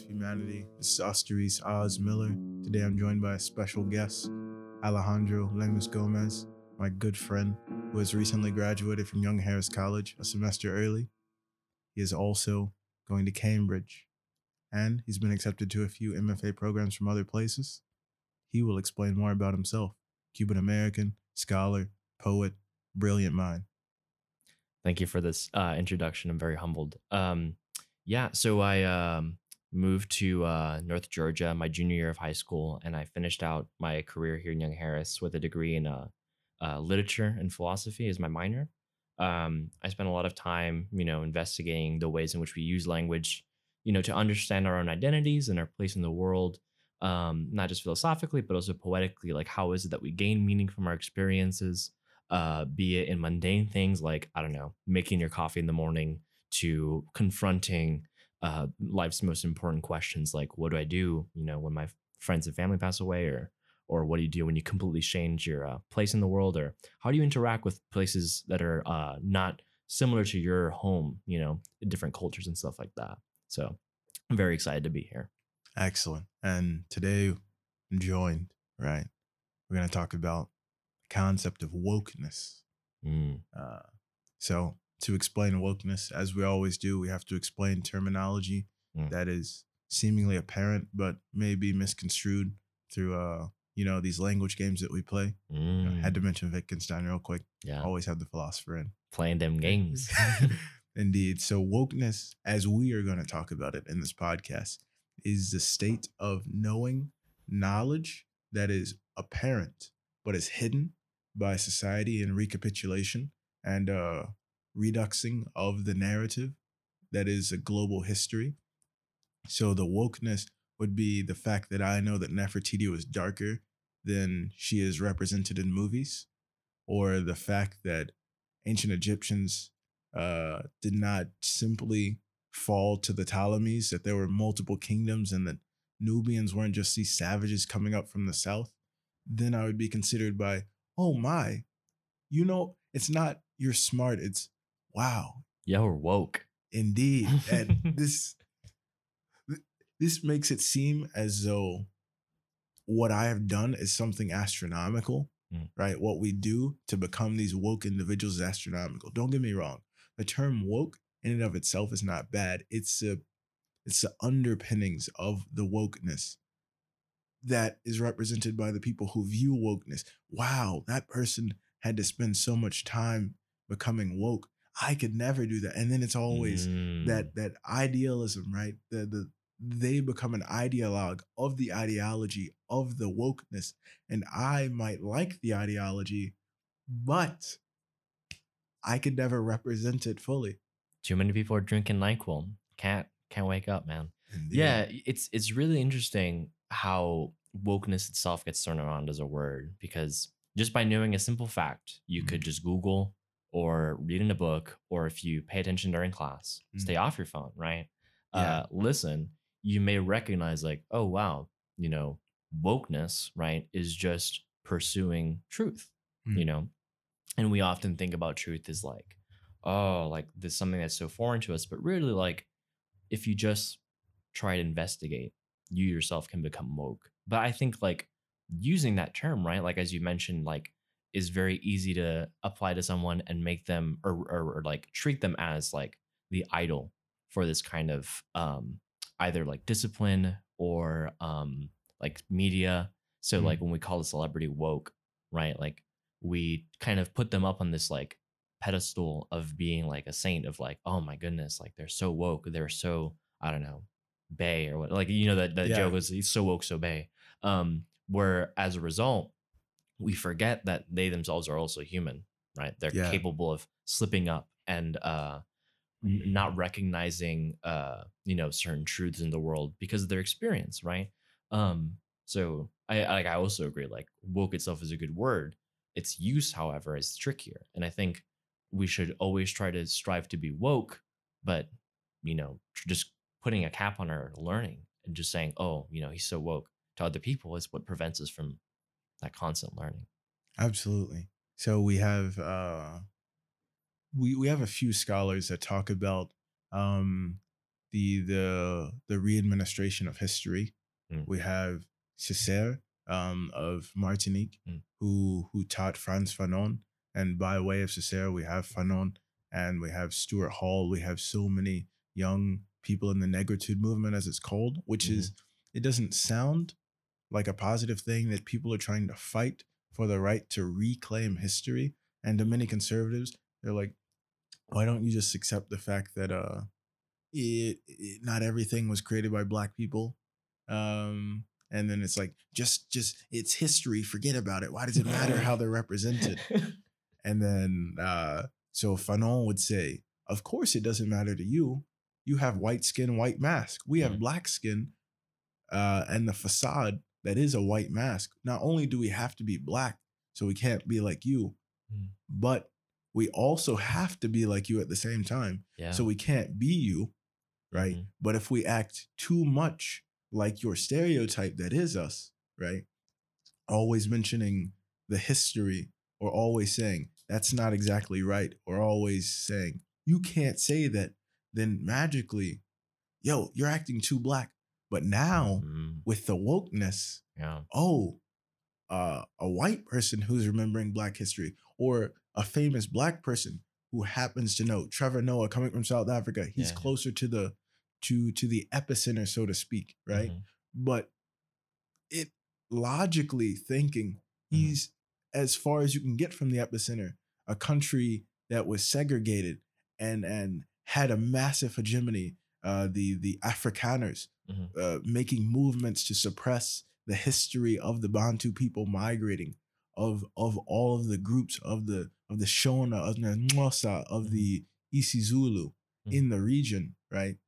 Humanity. This is Osteries Oz Miller. Today I'm joined by a special guest, Alejandro Lemus Gomez, my good friend who has recently graduated from Young Harris College a semester early. He is also going to Cambridge, and he's been accepted to a few MFA programs from other places. He will explain more about himself. Cuban American, scholar, poet, brilliant mind. Thank you for this uh, introduction. I'm very humbled. Um, yeah, so I um, moved to uh, North Georgia my junior year of high school, and I finished out my career here in Young Harris with a degree in uh, uh, literature and philosophy as my minor. Um, I spent a lot of time, you know, investigating the ways in which we use language, you know, to understand our own identities and our place in the world, um, not just philosophically, but also poetically. Like, how is it that we gain meaning from our experiences? Uh, be it in mundane things like I don't know, making your coffee in the morning, to confronting uh, life's most important questions like what do I do, you know, when my friends and family pass away, or or what do you do when you completely change your uh, place in the world, or how do you interact with places that are uh, not similar to your home, you know, different cultures and stuff like that. So I'm very excited to be here. Excellent. And today I'm joined, right? We're going to talk about the concept of wokeness. Mm. Uh, so to explain wokeness, as we always do, we have to explain terminology Mm. that is seemingly apparent but may be misconstrued through uh you know these language games that we play. You know, Mm. had to mention Wittgenstein real quick. yeah, Always have the philosopher in. playing them games. Indeed. So wokeness, as we are going to talk about it in this podcast, is the state of knowing knowledge that is apparent but is hidden by society and recapitulation and uh reduxing of the narrative that is a global history. So the wokeness would be the fact that I know that Nefertiti was darker than she is represented in movies, or the fact that ancient Egyptians uh, did not simply fall to the Ptolemies, that there were multiple kingdoms and that Nubians weren't just these savages coming up from the south, then I would be considered by, oh my, you know, it's not you're smart, it's wow, yeah, we're woke. indeed. And this this makes it seem as though what I have done is something astronomical, Mm. right? What we do to become these woke individuals is astronomical. Don't get me wrong. The term woke in and of itself is not bad. It's a it's the underpinnings of the wokeness that is represented by the people who view wokeness. Wow, that person had to spend so much time becoming woke. I could never do that. And then it's always Mm. that that idealism, right? The the they become an ideologue of the ideology of the wokeness, and I might like the ideology, but I could never represent it fully. too many people are drinking Nyquil. Can't can't wake up, man. Indeed. Yeah, it's it's really interesting how wokeness itself gets thrown around as a word because just by knowing a simple fact, you could just Google or reading a book, or if you pay attention during class, Mm. stay off your phone, right? Yeah. Uh, listen, you may recognize like, oh wow, you know, wokeness, right, is just pursuing truth, you Mm. know, and we often think about truth as like, oh, like this something that's so foreign to us, but really like if you just try to investigate, you yourself can become woke. But I think like using that term, right? Like as you mentioned, like is very easy to apply to someone and make them or, or, or like treat them as like the idol for this kind of um either like discipline or um like media. So Mm. like when we call a celebrity woke, right? Like we kind of put them up on this like pedestal of being like a saint of like, oh my goodness, like they're so woke, they're so I don't know, bae or what like you know that that Yeah. joke was he's so woke, so bae. Um, where as a result, we forget that they themselves are also human, right? They're Yeah. capable of slipping up and uh n- not recognizing uh you know certain truths in the world because of their experience right um so i like i also agree like woke itself is a good word its use however is trickier and i think we should always try to strive to be woke but you know just putting a cap on our learning and just saying oh you know he's so woke to other people is what prevents us from that constant learning Absolutely. So we have uh we we have a few scholars that talk about um the the the re-administration of history. Mm. We have Césaire um, of Martinique, Mm. who who taught Frantz Fanon, and by way of Césaire, we have Fanon, and we have Stuart Hall. We have so many young people in the negritude movement, as it's called, which Mhm. is it doesn't sound like a positive thing that people are trying to fight for the right to reclaim history. And to many conservatives, they're like, why don't you just accept the fact that uh it, it not everything was created by black people um and then it's like just just it's history forget about it why does it matter how they're represented and then uh so fanon would say of course it doesn't matter to you you have white skin white mask we have Mhm. black skin uh and the facade that is a white mask not only do we have to be black so we can't be like you Mm. but we also have to be like you at the same time yeah. so we can't be you, right? Mhm. But if we act too much like your stereotype that is us, right? Always mentioning the history or always saying that's not exactly right or always saying you can't say that, then magically, yo, you're acting too black. But now Mm, with the wokeness, yeah. oh, uh, a white person who's remembering Black history, or a famous Black person who happens to know Trevor Noah coming from South Africa. He's Yeah. closer to the to to the epicenter, so to speak, right? Mhm. But it logically thinking, Mhm. he's as far as you can get from the epicenter, a country that was segregated and and had a massive hegemony. Uh, the the Afrikaners Mhm. uh, making movements to suppress the history of the Bantu people migrating, of of all of the groups of the of the Shona, of the Xhosa, of the isiZulu in the region, right?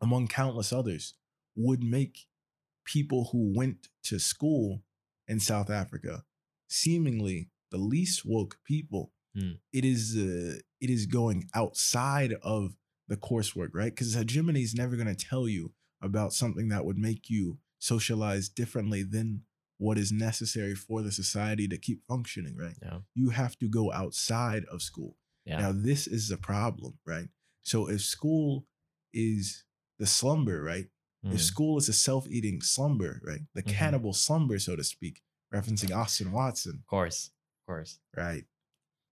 Among countless others, would make people who went to school in South Africa seemingly the least woke people. Mm. It is uh, it is going outside of the coursework, right? Because hegemony is never going to tell you about something that would make you socialize differently than what is necessary for the society to keep functioning, right? Yeah. You have to go outside of school. Yeah. Now, this is a problem, right? So if school is the slumber, right? If Mm. school is a self-eating slumber, right? The Mhm. cannibal slumber, so to speak, referencing Austin Watson, Of course. Of course. right?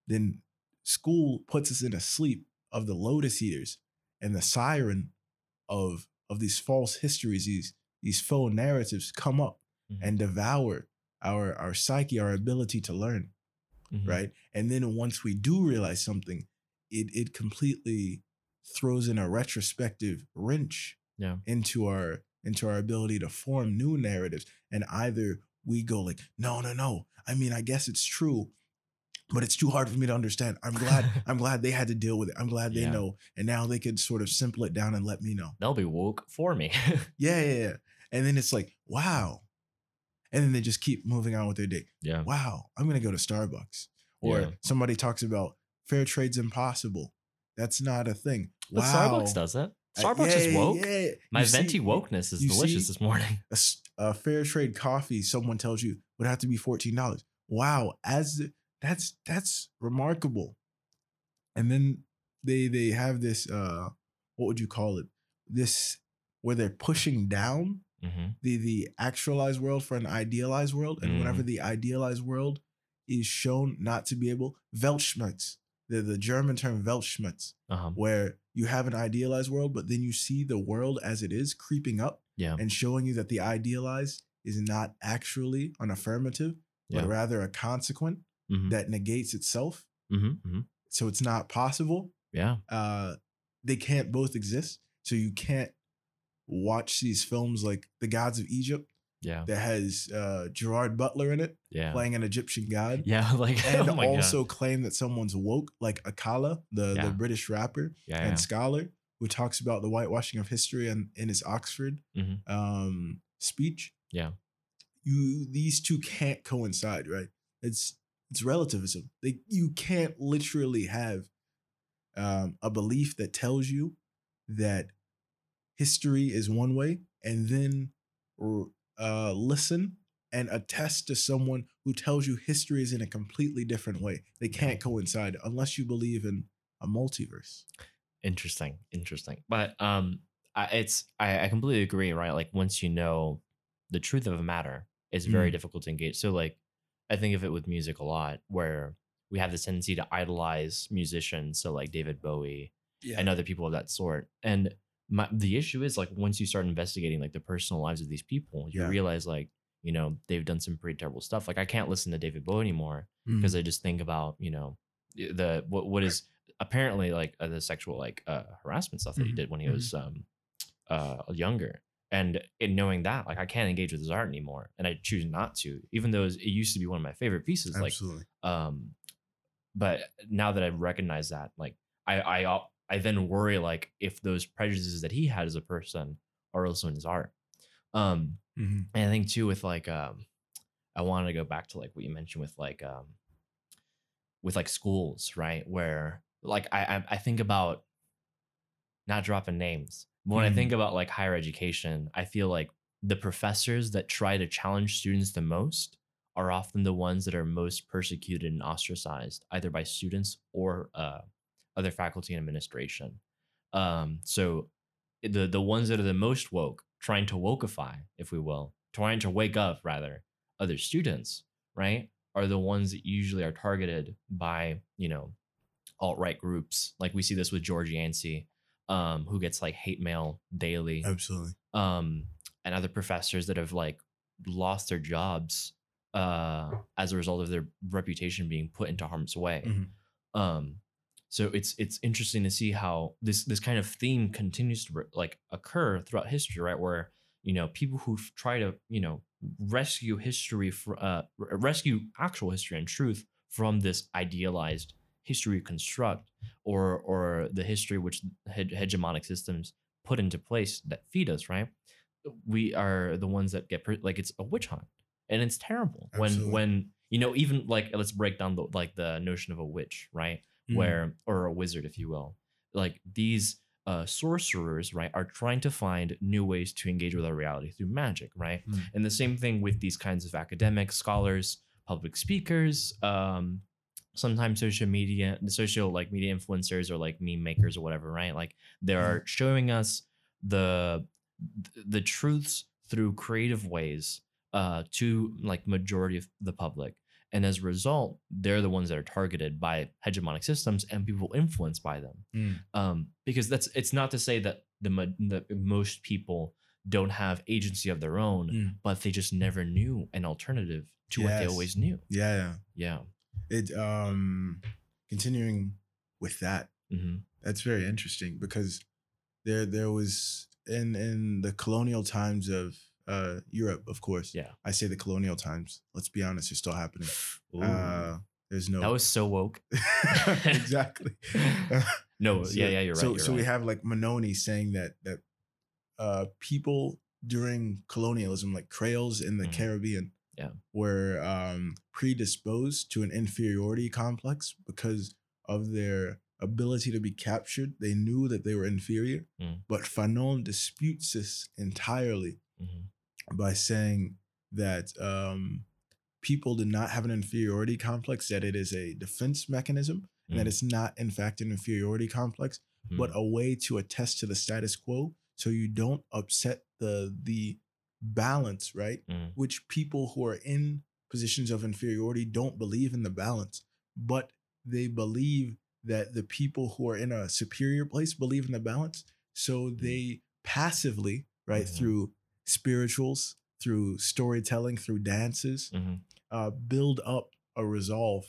Then school puts us in a sleep of the lotus eaters and the siren of of these false histories, these these faux narratives come up Mhm. and devour our our psyche, our ability to learn, Mhm. right? And then once we do realize something, it it completely throws in a retrospective wrench Yeah. into our into our ability to form new narratives. And either we go like, no, no, no. I mean, I guess it's true, but it's too hard for me to understand. I'm glad, I'm glad they had to deal with it. I'm glad they Yeah. know. And now they could sort of simple it down and let me know. They'll be woke for me. Yeah, yeah, yeah. And then it's like, wow. And then they just keep moving on with their day. yeah. Wow, I'm gonna go to Starbucks. Or Yeah. somebody talks about fair trade's impossible. That's not a thing. But wow. Starbucks does it. Uh, Starbucks yeah, is woke. yeah. My You see- venti wokeness is delicious see- this morning. A fair trade coffee someone tells you would have to be $14 wow as that's that's remarkable and then they they have this uh what would you call it this where they're pushing down hmm the the actualized world for an idealized world and whenever Mm. the idealized world is shown not to be able weltschmerz the, the german term weltschmerz Uh-huh. where you have an idealized world but then you see the world as it is creeping up Yeah. and showing you that the idealized is not actually an affirmative, Yeah. but rather a consequent hmm that negates itself. hmm hmm So it's not possible. Yeah. Uh, they can't both exist. So you can't watch these films like The Gods of Egypt Yeah. that has uh, Gerard Butler in it Yeah. playing an Egyptian god. yeah. Like And oh my God. also claim that someone's woke, like Akala, the, Yeah. the British rapper Yeah. and yeah. scholar, who talks about the whitewashing of history in, in his Oxford Mhm. um, speech. Yeah. you these two can't coincide, right? It's it's relativism. They you can't literally have um, a belief that tells you that history is one way, and then uh, listen and attest to someone who tells you history is in a completely different way. They can't coincide unless you believe in a multiverse. Interesting. Interesting. But um I, it's I, I completely agree, right? Like once you know the truth of a matter, it's very Mm. difficult to engage. So like I think of it with music a lot, where we have this tendency to idolize musicians, so like David Bowie Yeah. and other people of that sort. And my, the issue is like once you start investigating like the personal lives of these people, you Yeah. realize like you know they've done some pretty terrible stuff. Like I can't listen to David Bowie anymore Mm. because I just think about you know the what what is apparently like uh, the sexual like uh, harassment stuff that he Mhm, did when he mhm. was um uh younger. And in knowing that, like I can't engage with his art anymore, and I choose not to, even though it used to be one of my favorite pieces. Like Absolutely. um but now that i've recognized that like i i i then worry like if those prejudices that he had as a person are also in his art um Mhm. and i think too with like um i wanted to go back to like what you mentioned with like um with like schools right where like i i, I think about not dropping names when i Mhm. think about like higher education i feel like the professors that try to challenge students the most are often the ones that are most persecuted and ostracized, either by students or uh, other faculty and administration. Um, so the the ones that are the most woke, trying to wokeify, if we will, trying to wake up rather other students, right, are the ones that usually are targeted by you know alt right groups. Like we see this with George Yancey, um, who gets like hate mail daily Absolutely. um, and other professors that have like lost their jobs uh, as a result of their reputation being put into harm's way. Mhm. Um, so it's it's interesting to see how this this kind of theme continues to like occur throughout history, right? Where you know people who try to you know rescue history for uh, rescue actual history and truth from this idealized history construct or or the history which hege- hegemonic systems put into place that feed us, right? We are the ones that get per- like it's a witch hunt, and it's terrible when Absolutely. when you know even like let's break down the like the notion of a witch, right? Mhm. Where or a wizard, if you will, like these uh, sorcerers, right, are trying to find new ways to engage with our reality through magic, right? Mm. And the same thing with these kinds of academics, scholars, public speakers, um, sometimes social media, the social like media influencers or like meme makers or whatever, right? Like they are showing us the the truths through creative ways uh, to like majority of the public. And as a result, they're the ones that are targeted by hegemonic systems and people influenced by them Mm. um, because that's it's not to say that the, the most people don't have agency of their own, Mm. but they just never knew an alternative to what they always knew. Yeah, yeah. Yeah. It um continuing with that, hmm that's very interesting because there there was in in the colonial times of uh Europe, of course. Yeah. I say the colonial times. Let's be honest, they're still happening. Ooh. Uh there's no that was so woke. exactly. No, So- yeah, yeah, you're right. So you're so we have like Mannoni saying that that uh people during colonialism, like Creoles in the Mhm. Caribbean, Yeah. were um predisposed to an inferiority complex because of their ability to be captured. They knew that they were inferior. Mm. But Fanon disputes this entirely Mhm. by saying that um people did not have an inferiority complex, that it is a defense mechanism and that Mm. it's not in fact an inferiority complex Mhm. but a way to attest to the status quo so you don't upset the the balance right Mm. which people who are in positions of inferiority don't believe in the balance but they believe that the people who are in a superior place believe in the balance so they passively right Mhm. through spirituals through storytelling through dances Mhm. uh, build up a resolve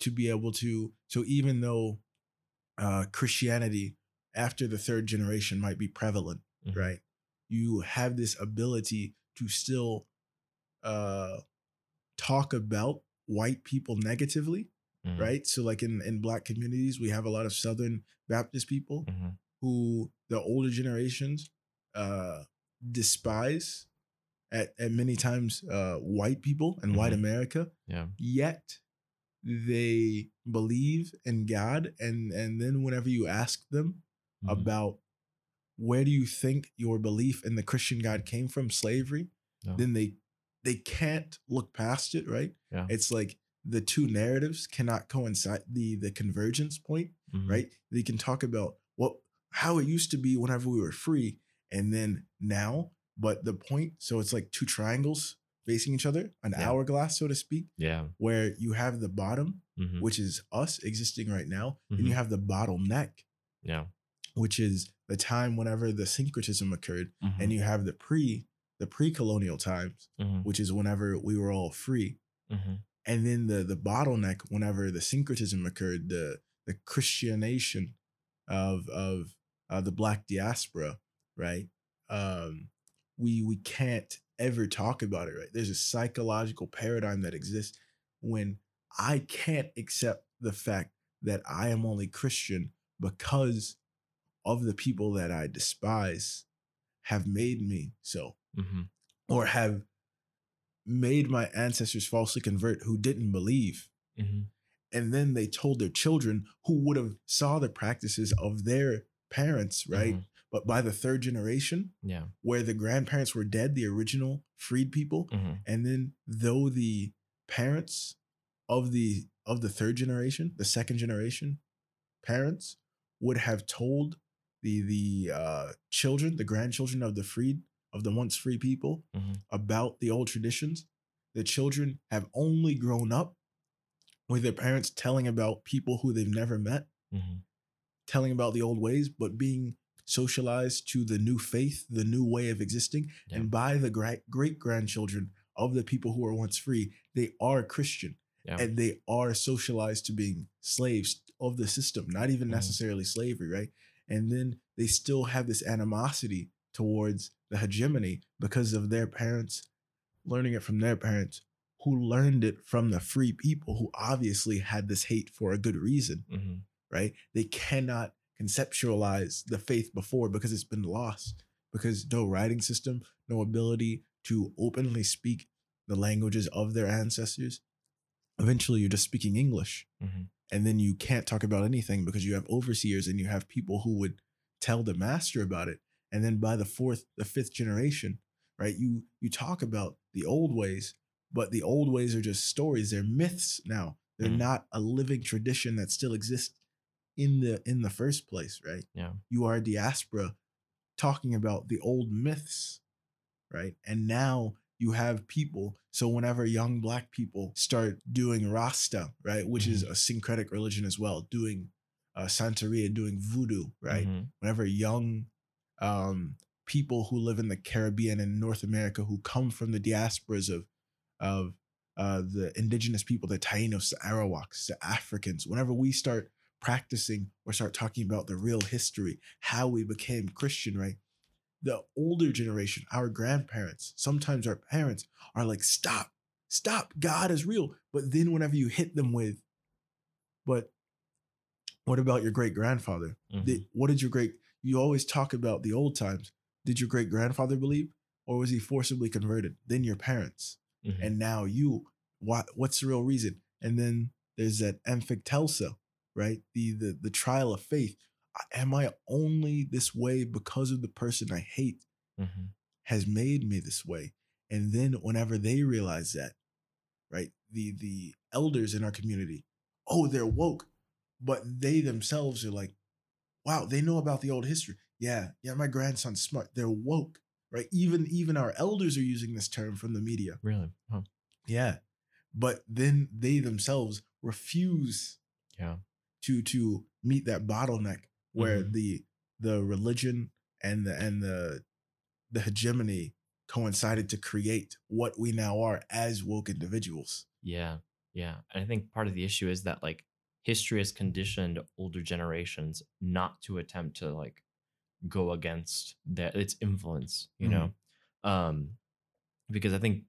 to be able to. So even though uh, Christianity after the third generation might be prevalent, Mhm. right? You have this ability to still uh, talk about white people negatively, Mhm. right? So like in in black communities, we have a lot of Southern Baptist people Mhm. who the older generations uh, despise at, at many times uh, white people and white Mhm. America Yeah. yet they believe in God and and then whenever you ask them Mhm. about where do you think your belief in the Christian God came from slavery Yeah. then they they can't look past it right Yeah. it's like the two narratives cannot coincide the the convergence point Mhm. right they can talk about what how it used to be whenever we were free and then now. But the point, so it's like two triangles facing each other, an Yeah. hourglass, so to speak, Yeah. where you have the bottom, mhm, which is us existing right now, and Mhm. you have the bottleneck, Yeah. Which is the time whenever the syncretism occurred, mhm, and you have the pre the pre-colonial times, mhm, which is whenever we were all free, mhm, and then the the bottleneck whenever the syncretism occurred, the the Christianation of of uh, the Black diaspora, right? Um, we we can't ever talk about it, right? There's a psychological paradigm that exists when I can't accept the fact that I am only Christian because of the people that I despise have made me so mhm, or have made my ancestors falsely convert who didn't believe. Mhm, and then they told their children who would have saw the practices of their parents right? Mhm, but by the third generation Yeah. where the grandparents were dead the original freed people mhm, and then though the parents of the of the third generation the second generation parents would have told the the uh children the grandchildren of the freed of the once free people mhm, about the old traditions the children have only grown up with their parents telling about people who they've never met mhm, telling about the old ways but being socialized to the new faith the new way of existing Yeah. and by the great great grandchildren of the people who were once free they are christian Yeah. and they are socialized to being slaves of the system not even Mhm. necessarily slavery right and then they still have this animosity towards the hegemony because of their parents learning it from their parents who learned it from the free people who obviously had this hate for a good reason mhm, right? They cannot conceptualize the faith before because it's been lost, because no writing system, no ability to openly speak the languages of their ancestors. Eventually, you're just speaking English, mhm, and then you can't talk about anything because you have overseers and you have people who would tell the master about it. And then by the fourth, the fifth generation, right? You you talk about the old ways, but the old ways are just stories. They're myths now. They're Mhm. not a living tradition that still exists in the in the first place, right? Yeah. You are a diaspora talking about the old myths, right? And now you have people. So whenever young black people start doing Rasta, right, which is a syncretic religion as well, doing uh, Santeria, doing voodoo, right? mhm, whenever young um, people who live in the Caribbean and North America who come from the diasporas of of uh, the indigenous people, the Tainos, the Arawaks, the Africans, whenever we start practicing or start talking about the real history, how we became Christian, right? The older generation, our grandparents, sometimes our parents are like, stop, stop, God is real. But then whenever you hit them with, but what about your great grandfather? mhm. Did, what did your great you always talk about the old times. Did your great grandfather believe or was he forcibly converted? Then your parents. Mhm, and now you what what's the real reason? And then there's that amphictelsa right? The the, the trial of faith am i only this way because of the person i hate mhm, has made me this way? And then whenever they realize that right the the elders in our community oh they're woke but they themselves are like wow they know about the old history. Yeah yeah my grandson's smart. They're woke right? Even even our elders are using this term from the media. Really? Huh. yeah. But then they themselves refuse Yeah. to to meet that bottleneck where Mhm. the the religion and the and the the hegemony coincided to create what we now are as woke individuals. Yeah. Yeah. And I think part of the issue is that like history has conditioned older generations not to attempt to like go against that its influence, you know? Um because I think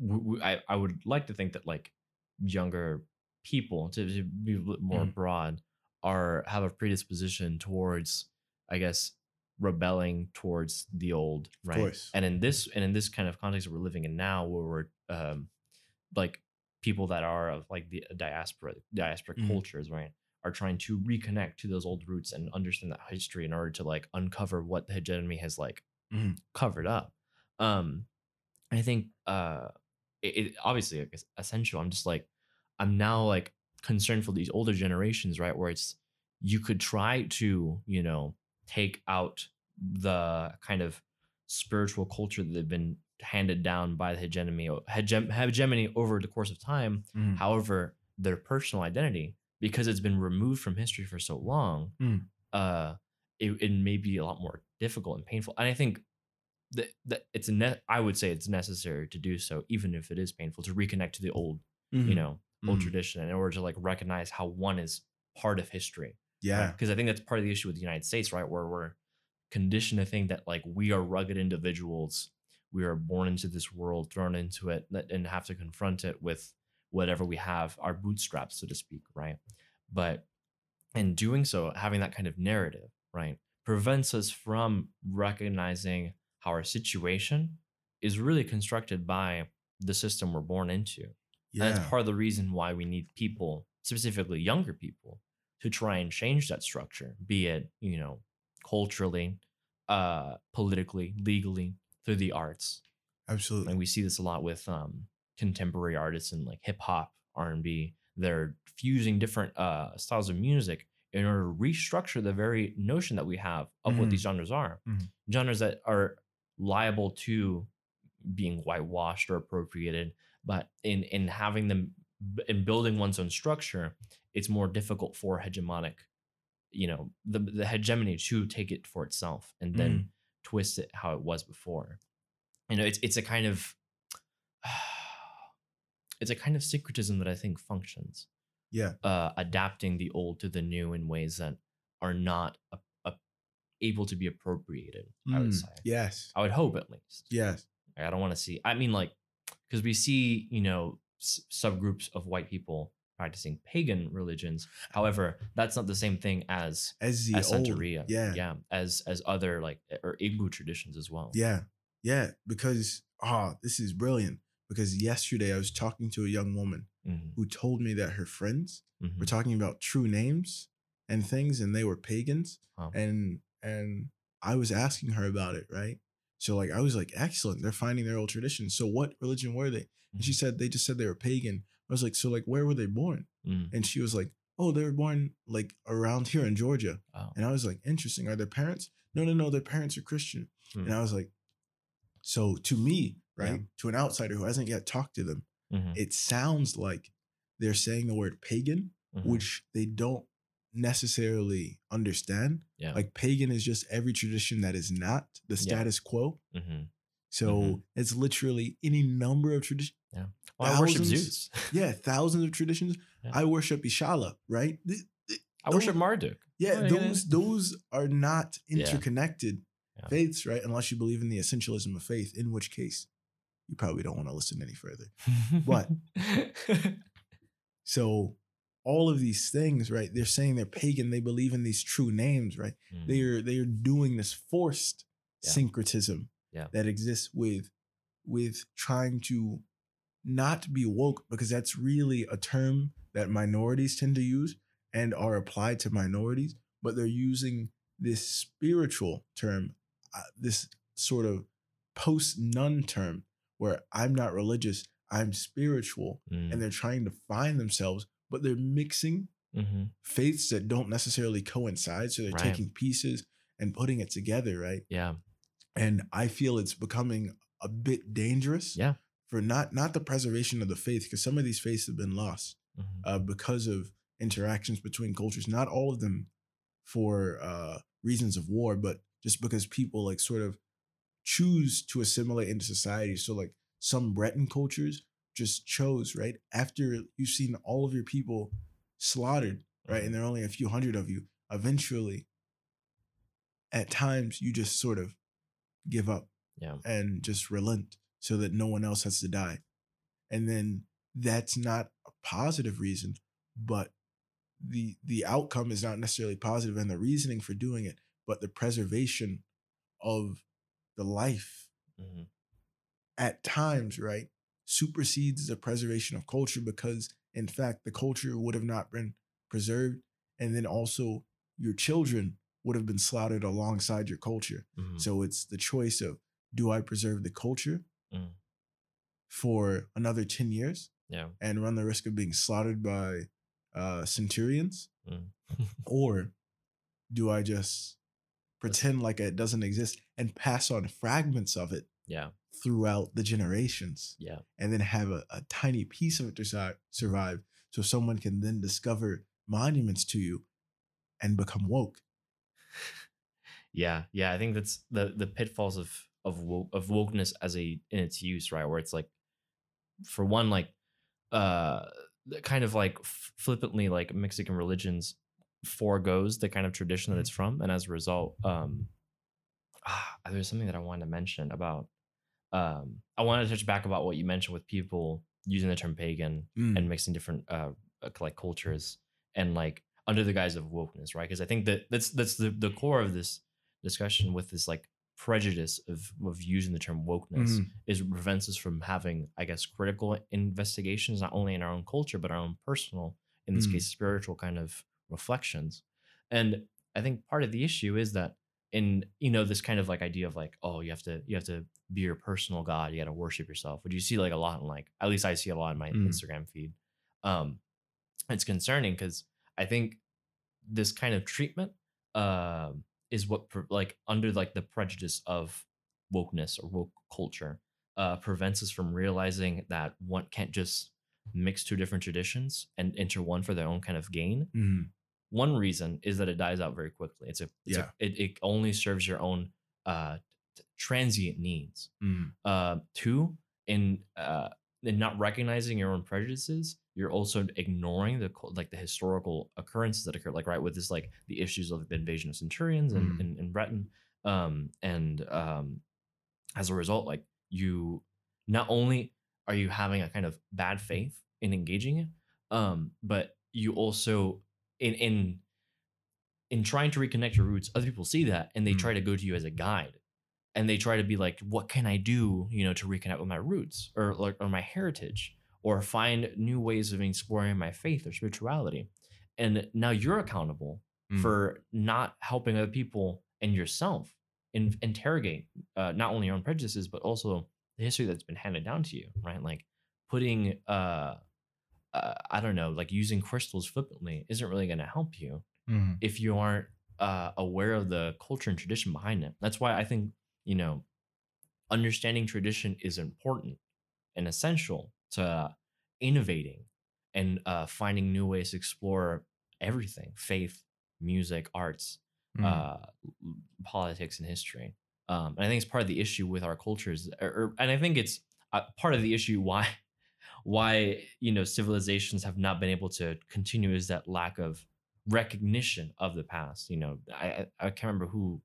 w- w- I, I would like to think that like younger people to, to be more Mhm. broad are have a predisposition towards I guess rebelling towards the old, right? And in this and in this kind of context that we're living in now where we're um like people that are of like the diaspora diaspora Mhm. cultures, right? Are trying to reconnect to those old roots and understand that history in order to like uncover what the hegemony has like Mhm. covered up. Um I think uh it, it obviously like, it's essential. I'm just like I'm now like concerned for these older generations, right? Where it's you could try to, you know, take out the kind of spiritual culture that they've been handed down by the hegemony hegem, hegemony over the course of time. Mm. However, their personal identity, because it's been removed from history for so long, Mm. uh, it, it may be a lot more difficult and painful. And I think that, that it's a ne- I would say it's necessary to do so, even if it is painful, to reconnect to the old, you Mhm. know, old Mhm. tradition in order to like recognize how one is part of history. yeah, Because I think that's part of the issue with the United States, right? Where we're conditioned to think that like we are rugged individuals. We are born into this world, thrown into it, and have to confront it with whatever we have, our bootstraps, so to speak, right? But in doing so, having that kind of narrative, right, prevents us from recognizing how our situation is really constructed by the system we're born into. And that's part of the reason why we need people, specifically younger people, to try and change that structure, be it, you know, culturally, uh, politically, legally, through the arts. absolutely. And we see this a lot with um, contemporary artists and like hip hop, R and B. They're fusing different uh, styles of music in order to restructure the very notion that we have of what Mhm. these genres are. Mhm. Genres that are liable to being whitewashed or appropriated, but in in having them in building one's own structure, it's more difficult for hegemonic, you know, the the hegemony to take it for itself and then twist it how it was before. You know, it's it's a kind of it's a kind of syncretism that I think functions, yeah, uh, adapting the old to the new in ways that are not a, a, able to be appropriated. I would Mm. say. yes, I would hope at least. yes, I don't want to see. I mean, like, because we see, you know, s- subgroups of white people practicing pagan religions. However, that's not the same thing as as the as old, Santeria. yeah, yeah, as as other like or Igbo traditions as well. Yeah. Yeah. Because ah, this is brilliant. Because yesterday I was talking to a young woman Mhm, who told me that her friends mhm. were talking about true names and things and they were pagans. And and I was asking her about it, right? So like I was like, excellent. They're finding their old traditions. So what religion were they? And she Mhm. said they just said they were pagan. I was like, so like where were they born? Mm. And she was like, oh, they were born like around here in Georgia. Wow. And I was like, interesting. Are their parents? No, no, no. Their parents are Christian. Hmm. And I was like, so to me, right, Yeah. to an outsider who hasn't yet talked to them, Mhm, it sounds like they're saying the word pagan, mhm. which they don't necessarily understand. yeah. Like pagan is just every tradition that is not the Yeah. status quo. Mhm. So Mhm. it's literally any number of traditions. Well, I worship Zeus. Yeah, thousands of traditions. Yeah. I worship Ishala, right? Th- th- I worship Marduk. Yeah, Oh, yeah. those those are not interconnected Yeah. faiths, right? Unless you believe in the essentialism of faith, in which case you probably don't want to listen any further. but So all of these things, right? They're saying they're pagan. They believe in these true names, right? Mm, They are they are doing this forced Yeah. syncretism Yeah. that exists with with trying to not be woke because that's really a term that minorities tend to use and are applied to minorities, but they're using this spiritual term, uh, this sort of post nun term where I'm not religious, I'm spiritual, mm, and they're trying to find themselves, but they're mixing mhm. faiths that don't necessarily coincide. So they're Right. taking pieces and putting it together, right? Yeah. And I feel it's becoming a bit dangerous Yeah. for not not the preservation of the faith, because some of these faiths have been lost mhm. uh, because of interactions between cultures. Not all of them for uh, reasons of war, but just because people like sort of choose to assimilate into society. So like some Breton cultures just chose right after you've seen all of your people slaughtered, right, Mhm. and there are only a few hundred of you. Eventually, at times, you just sort of give up Yeah. and just relent so that no one else has to die. And then that's not a positive reason, but the the outcome is not necessarily positive and the reasoning for doing it, but the preservation of the life mhm. at times, right, supersedes the preservation of culture because in fact the culture would have not been preserved and then also your children would have been slaughtered alongside your culture. Mhm. So it's the choice of do I preserve the culture Mm. for another 10 years Yeah. and run the risk of being slaughtered by uh, centurions? Mm. Or do I just pretend like it doesn't exist, and pass on fragments of it Yeah. Throughout the generations, Yeah. and then have a, a tiny piece of it to survive, survive, so someone can then discover monuments to you and become woke. Yeah, yeah. I think that's the the pitfalls of of wo- of wokeness as a in its use, right? Where it's like, for one, like, uh, kind of like flippantly, like Mexican religions foregoes the kind of tradition that it's from, and as a result, um, ah, there's something that I wanted to mention about. Um, I wanted to touch back about what you mentioned with people using the term pagan Mm. and mixing different uh uh, like cultures and like under the guise of wokeness, right? Because I think that that's that's the the core of this discussion with this like prejudice of of using the term wokeness Mhm. is prevents us from having, I guess, critical investigations not only in our own culture but our own personal, in this Mm. case, spiritual kind of reflections. And I think part of the issue is that in you know this kind of like idea of like oh you have to you have to be your personal god you got to worship yourself which you see like a lot in like at least i see a lot in my Mm. instagram feed um it's concerning because i think this kind of treatment um is what pre- like under like the prejudice of wokeness or woke culture uh prevents us from realizing that one can't just mix two different traditions and enter one for their own kind of gain Mhm. One reason is that it dies out very quickly it's a, it's Yeah. a it, it only serves your own uh transient needs Mhm. uh two in uh in not recognizing your own prejudices you're also ignoring the like the historical occurrences that occur like right with this like the issues of the invasion of centurions and Mm. in, in breton um and um as a result like you not only are you having a kind of bad faith in engaging it um but you also in in in trying to reconnect your roots other people see that and they Mm. try to go to you as a guide and they try to be like what can i do you know to reconnect with my roots or like or my heritage or find new ways of exploring my faith or spirituality and now you're accountable Mm. for not helping other people and yourself in, interrogate uh, not only your own prejudices but also the history that's been handed down to you right like putting uh, uh i don't know like using crystals flippantly isn't really going to help you Mhm. if you aren't uh, aware of the culture and tradition behind it. That's why I think you know understanding tradition is important and essential to innovating and uh, finding new ways to explore everything: faith, music, arts, Mhm. uh, politics, and history. Um, and I think it's part of the issue with our cultures, or, or- and I think it's uh, part of the issue why why you know civilizations have not been able to continue is that lack of recognition of the past. You know, I I, can't remember who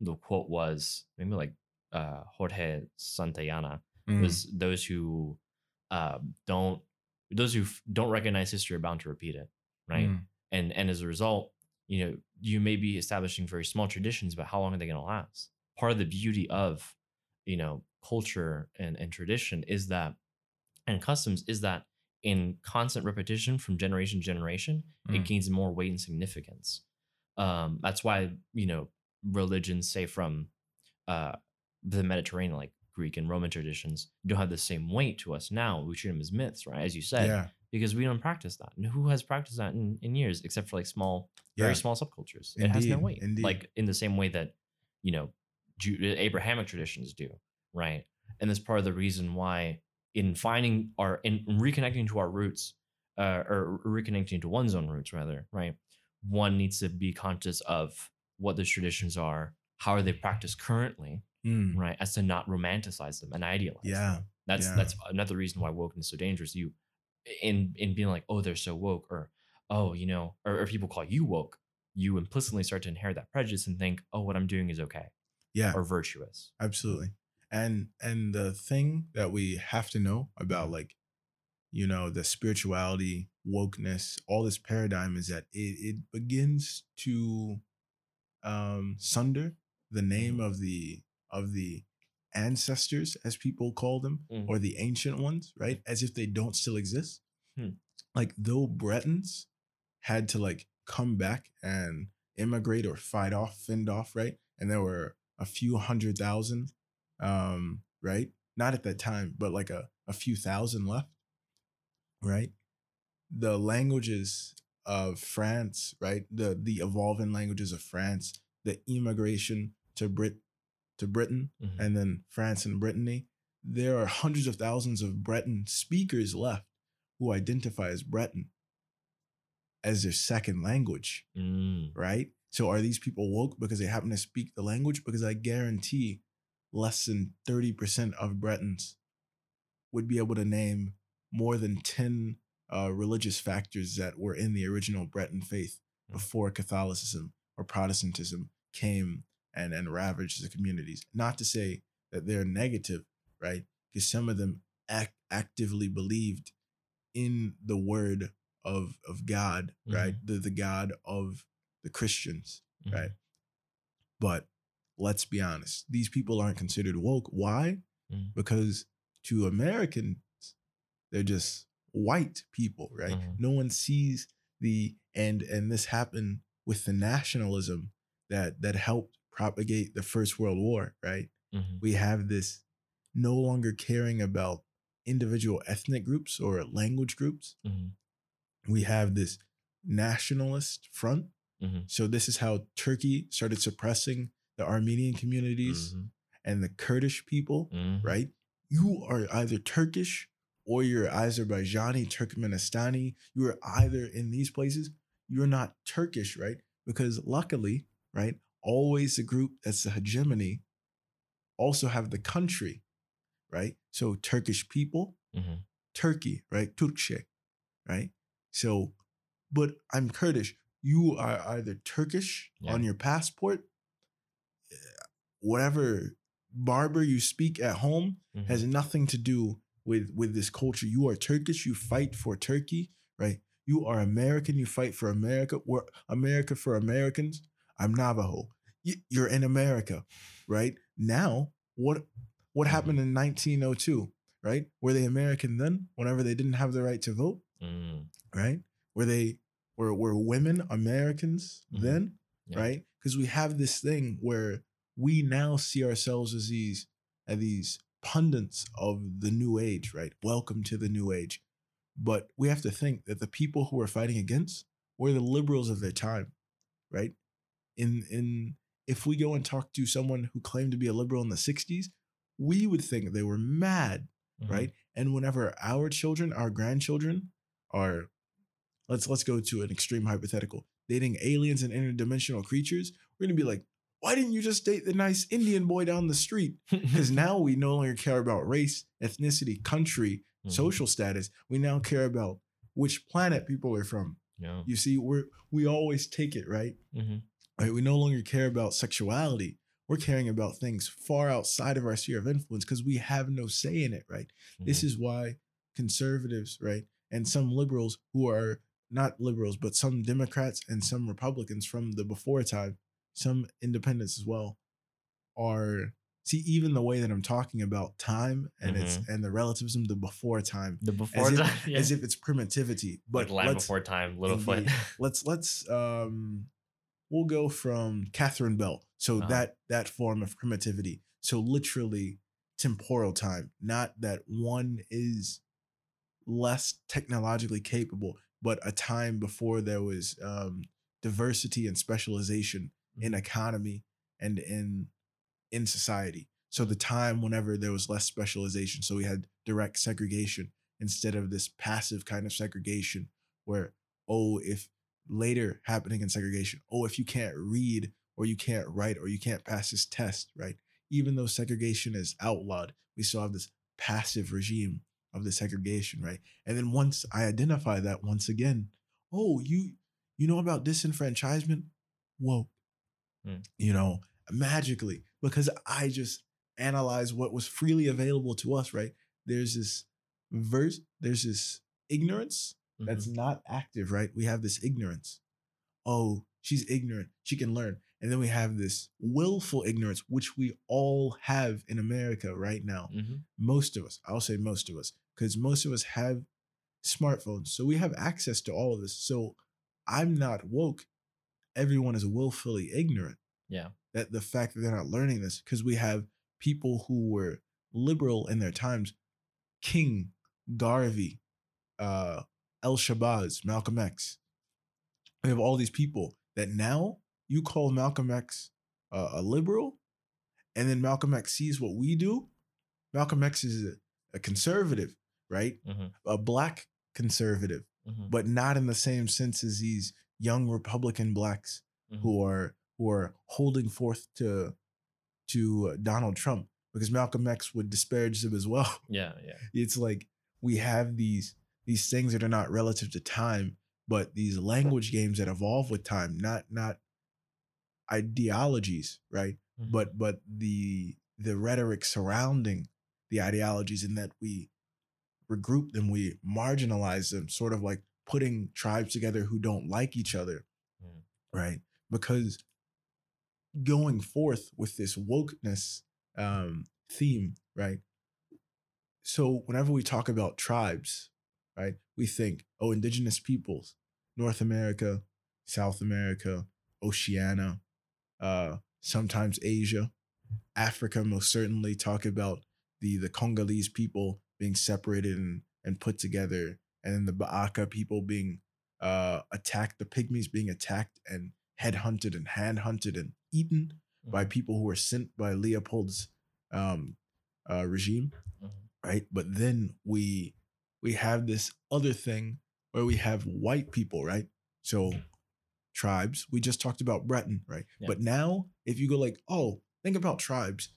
the quote was. Maybe like uh, Jorge Santayana Mhm. was those who uh, don't those who f- don't recognize history are bound to repeat it, right? Mhm. And and as a result, you know, you may be establishing very small traditions, but how long are they going to last? Part of the beauty of you know culture and and tradition is that and customs is that in constant repetition from generation to generation, it Mm. gains more weight and significance. Um, that's why you know religions, say from uh, the Mediterranean, like Greek and Roman traditions, don't have the same weight to us now. We treat them as myths, right? As you said, yeah. because we don't practice that. And who has practiced that in, in years, except for like small, very Yeah. small subcultures? It has no weight. indeed. Like in the same way that, you know, Abrahamic traditions do, right? And that's part of the reason why, in finding our, in reconnecting to our roots, uh, or reconnecting to one's own roots, rather, right? One needs to be conscious of what the traditions are, how are they practiced currently, Mm. right? As to not romanticize them and idealize them. Yeah. That's Yeah. that's another reason why wokeness is so dangerous. You in in being like, oh, they're so woke, or oh, you know, or, or people call you woke, you implicitly start to inherit that prejudice and think, oh, what I'm doing is okay Yeah. or virtuous. Absolutely. And and the thing that we have to know about like you know the spirituality, wokeness, all this paradigm is that it, it begins to um sunder the name of the of the ancestors as people call them Mm. or the ancient ones, right? As if they don't still exist. Hmm. Like though Bretons had to like come back and immigrate or fight off, fend off, right? And there were a few hundred thousand, um, right? Not at that time, but like a, a few thousand left, right? The languages of France, right? The the evolving languages of France, the immigration to Brit to Britain Mhm. and then France and Brittany, there are hundreds of thousands of Breton speakers left who identify as Breton as their second language, Mm. right? So are these people woke because they happen to speak the language? Because I guarantee less than 30% of Bretons would be able to name more than 10 uh, religious factors that were in the original Breton faith Mm. before Catholicism or Protestantism came and, and ravaged the communities. Not to say that they're negative, right? Because some of them act, actively believed in the word of, of God, right? The, the God of the Christians, Mhm. right? But let's be honest, these people aren't considered woke. Why? Mhm. Because to Americans, they're just white people, right? Mhm. No one sees the and and this happened with the nationalism that that helped propagate the First World War, right? Mhm. We have this no longer caring about individual ethnic groups or language groups. Mhm. We have this nationalist front. Mhm. So this is how Turkey started suppressing the Armenian communities Mhm. and the Kurdish people, Mhm. right? You are either Turkish or you're Azerbaijani, Turkmenistani. You are either in these places. You're not Turkish, right? Because luckily, right, always the group that's the hegemony also have the country, right? So Turkish people, Mhm. Turkey, right? Turkce, right? So, but I'm Kurdish. You are either Turkish Yeah. on your passport, whatever barber you speak at home Mhm. has nothing to do with with this culture. You are Turkish. You fight for Turkey, right? You are American. You fight for America. We're America for Americans. I'm Navajo. You're in America, right? Now, what what Mhm. happened in 1902? Right? Were they American then? Whenever they didn't have the right to vote, Mm. right? Were they were were women Americans Mhm. then? Yeah. right? Because we have this thing where we now see ourselves as these as these pundits of the new age, right? Welcome to the new age. But we have to think that the people who we're fighting against were the liberals of their time, right? In in if we go and talk to someone who claimed to be a liberal in the 60s, we would think they were mad Mhm. right? And whenever our children, our grandchildren are let's let's go to an extreme hypothetical, dating aliens and interdimensional creatures, we're gonna be like, why didn't you just date the nice Indian boy down the street? Because now we no longer care about race, ethnicity, country, Mhm. social status. We now care about which planet people are from. Yeah. You see, we're we always take it, right? Mhm. right? We no longer care about sexuality. We're caring about things far outside of our sphere of influence because we have no say in it, right? This Mhm. is why conservatives, right, and some liberals who are not liberals, but some Democrats and some Republicans from the before time, some independents as well, are see even the way that I'm talking about time and it's and the relativism, the before time, the before as if, time. Yeah. as if it's primitivity. But like land before time, Littlefoot. Indeed. let's let's um we'll go from Catherine Bell. So Uh-huh. that that form of primitivity. So literally temporal time, not that one is less technologically capable, but a time before there was um, diversity and specialization in Mhm. economy and in in society. So the time whenever there was less specialization, so we had direct segregation instead of this passive kind of segregation where oh if later happening in segregation oh if you can't read or you can't write or you can't pass this test right even though segregation is outlawed we still have this passive regime of the segregation right and then once i identify that once again oh you you know about disenfranchisement whoa Hmm. you know magically because i just analyze what was freely available to us right there's this verse there's this ignorance that's Mhm. not active, right? We have this ignorance. Oh, she's ignorant. She can learn. And then we have this willful ignorance, which we all have in America right now. Mhm. Most of us, I'll say most of us, because most of us have smartphones. So we have access to all of this. So I'm not woke. Everyone is willfully ignorant. Yeah. That the fact that they're not learning this, because we have people who were liberal in their times, King, Garvey, uh, El Shabazz, Malcolm X. We have all these people that now you call Malcolm X a, a liberal, and then Malcolm X sees what we do. Malcolm X is a, a conservative, right? Mhm. A black conservative, Mhm. but not in the same sense as these young Republican blacks Mhm. who are who are holding forth to to uh, Donald Trump because Malcolm X would disparage them as well. Yeah, yeah. It's like we have these these things that are not relative to time, but these language games that evolve with time, not not ideologies, right? Mhm. But but the the rhetoric surrounding the ideologies and that we regroup them, we marginalize them, sort of like putting tribes together who don't like each other, Mm. right? Because going forth with this wokeness um, theme, right? So whenever we talk about tribes, right, we think, oh, indigenous peoples, North America, South America, Oceania, uh, sometimes Asia, Africa, most certainly talk about the the Congolese people being separated and, and put together, and then the Baaka people being uh, attacked, the pygmies being attacked and headhunted and hand hunted and eaten by Mhm. people who were sent by Leopold's um, uh, regime, Mhm. right? But then we we have this other thing where we have white people, right? So tribes. We just talked about Breton, right? Yeah. But now, if you go like, oh, think about tribes,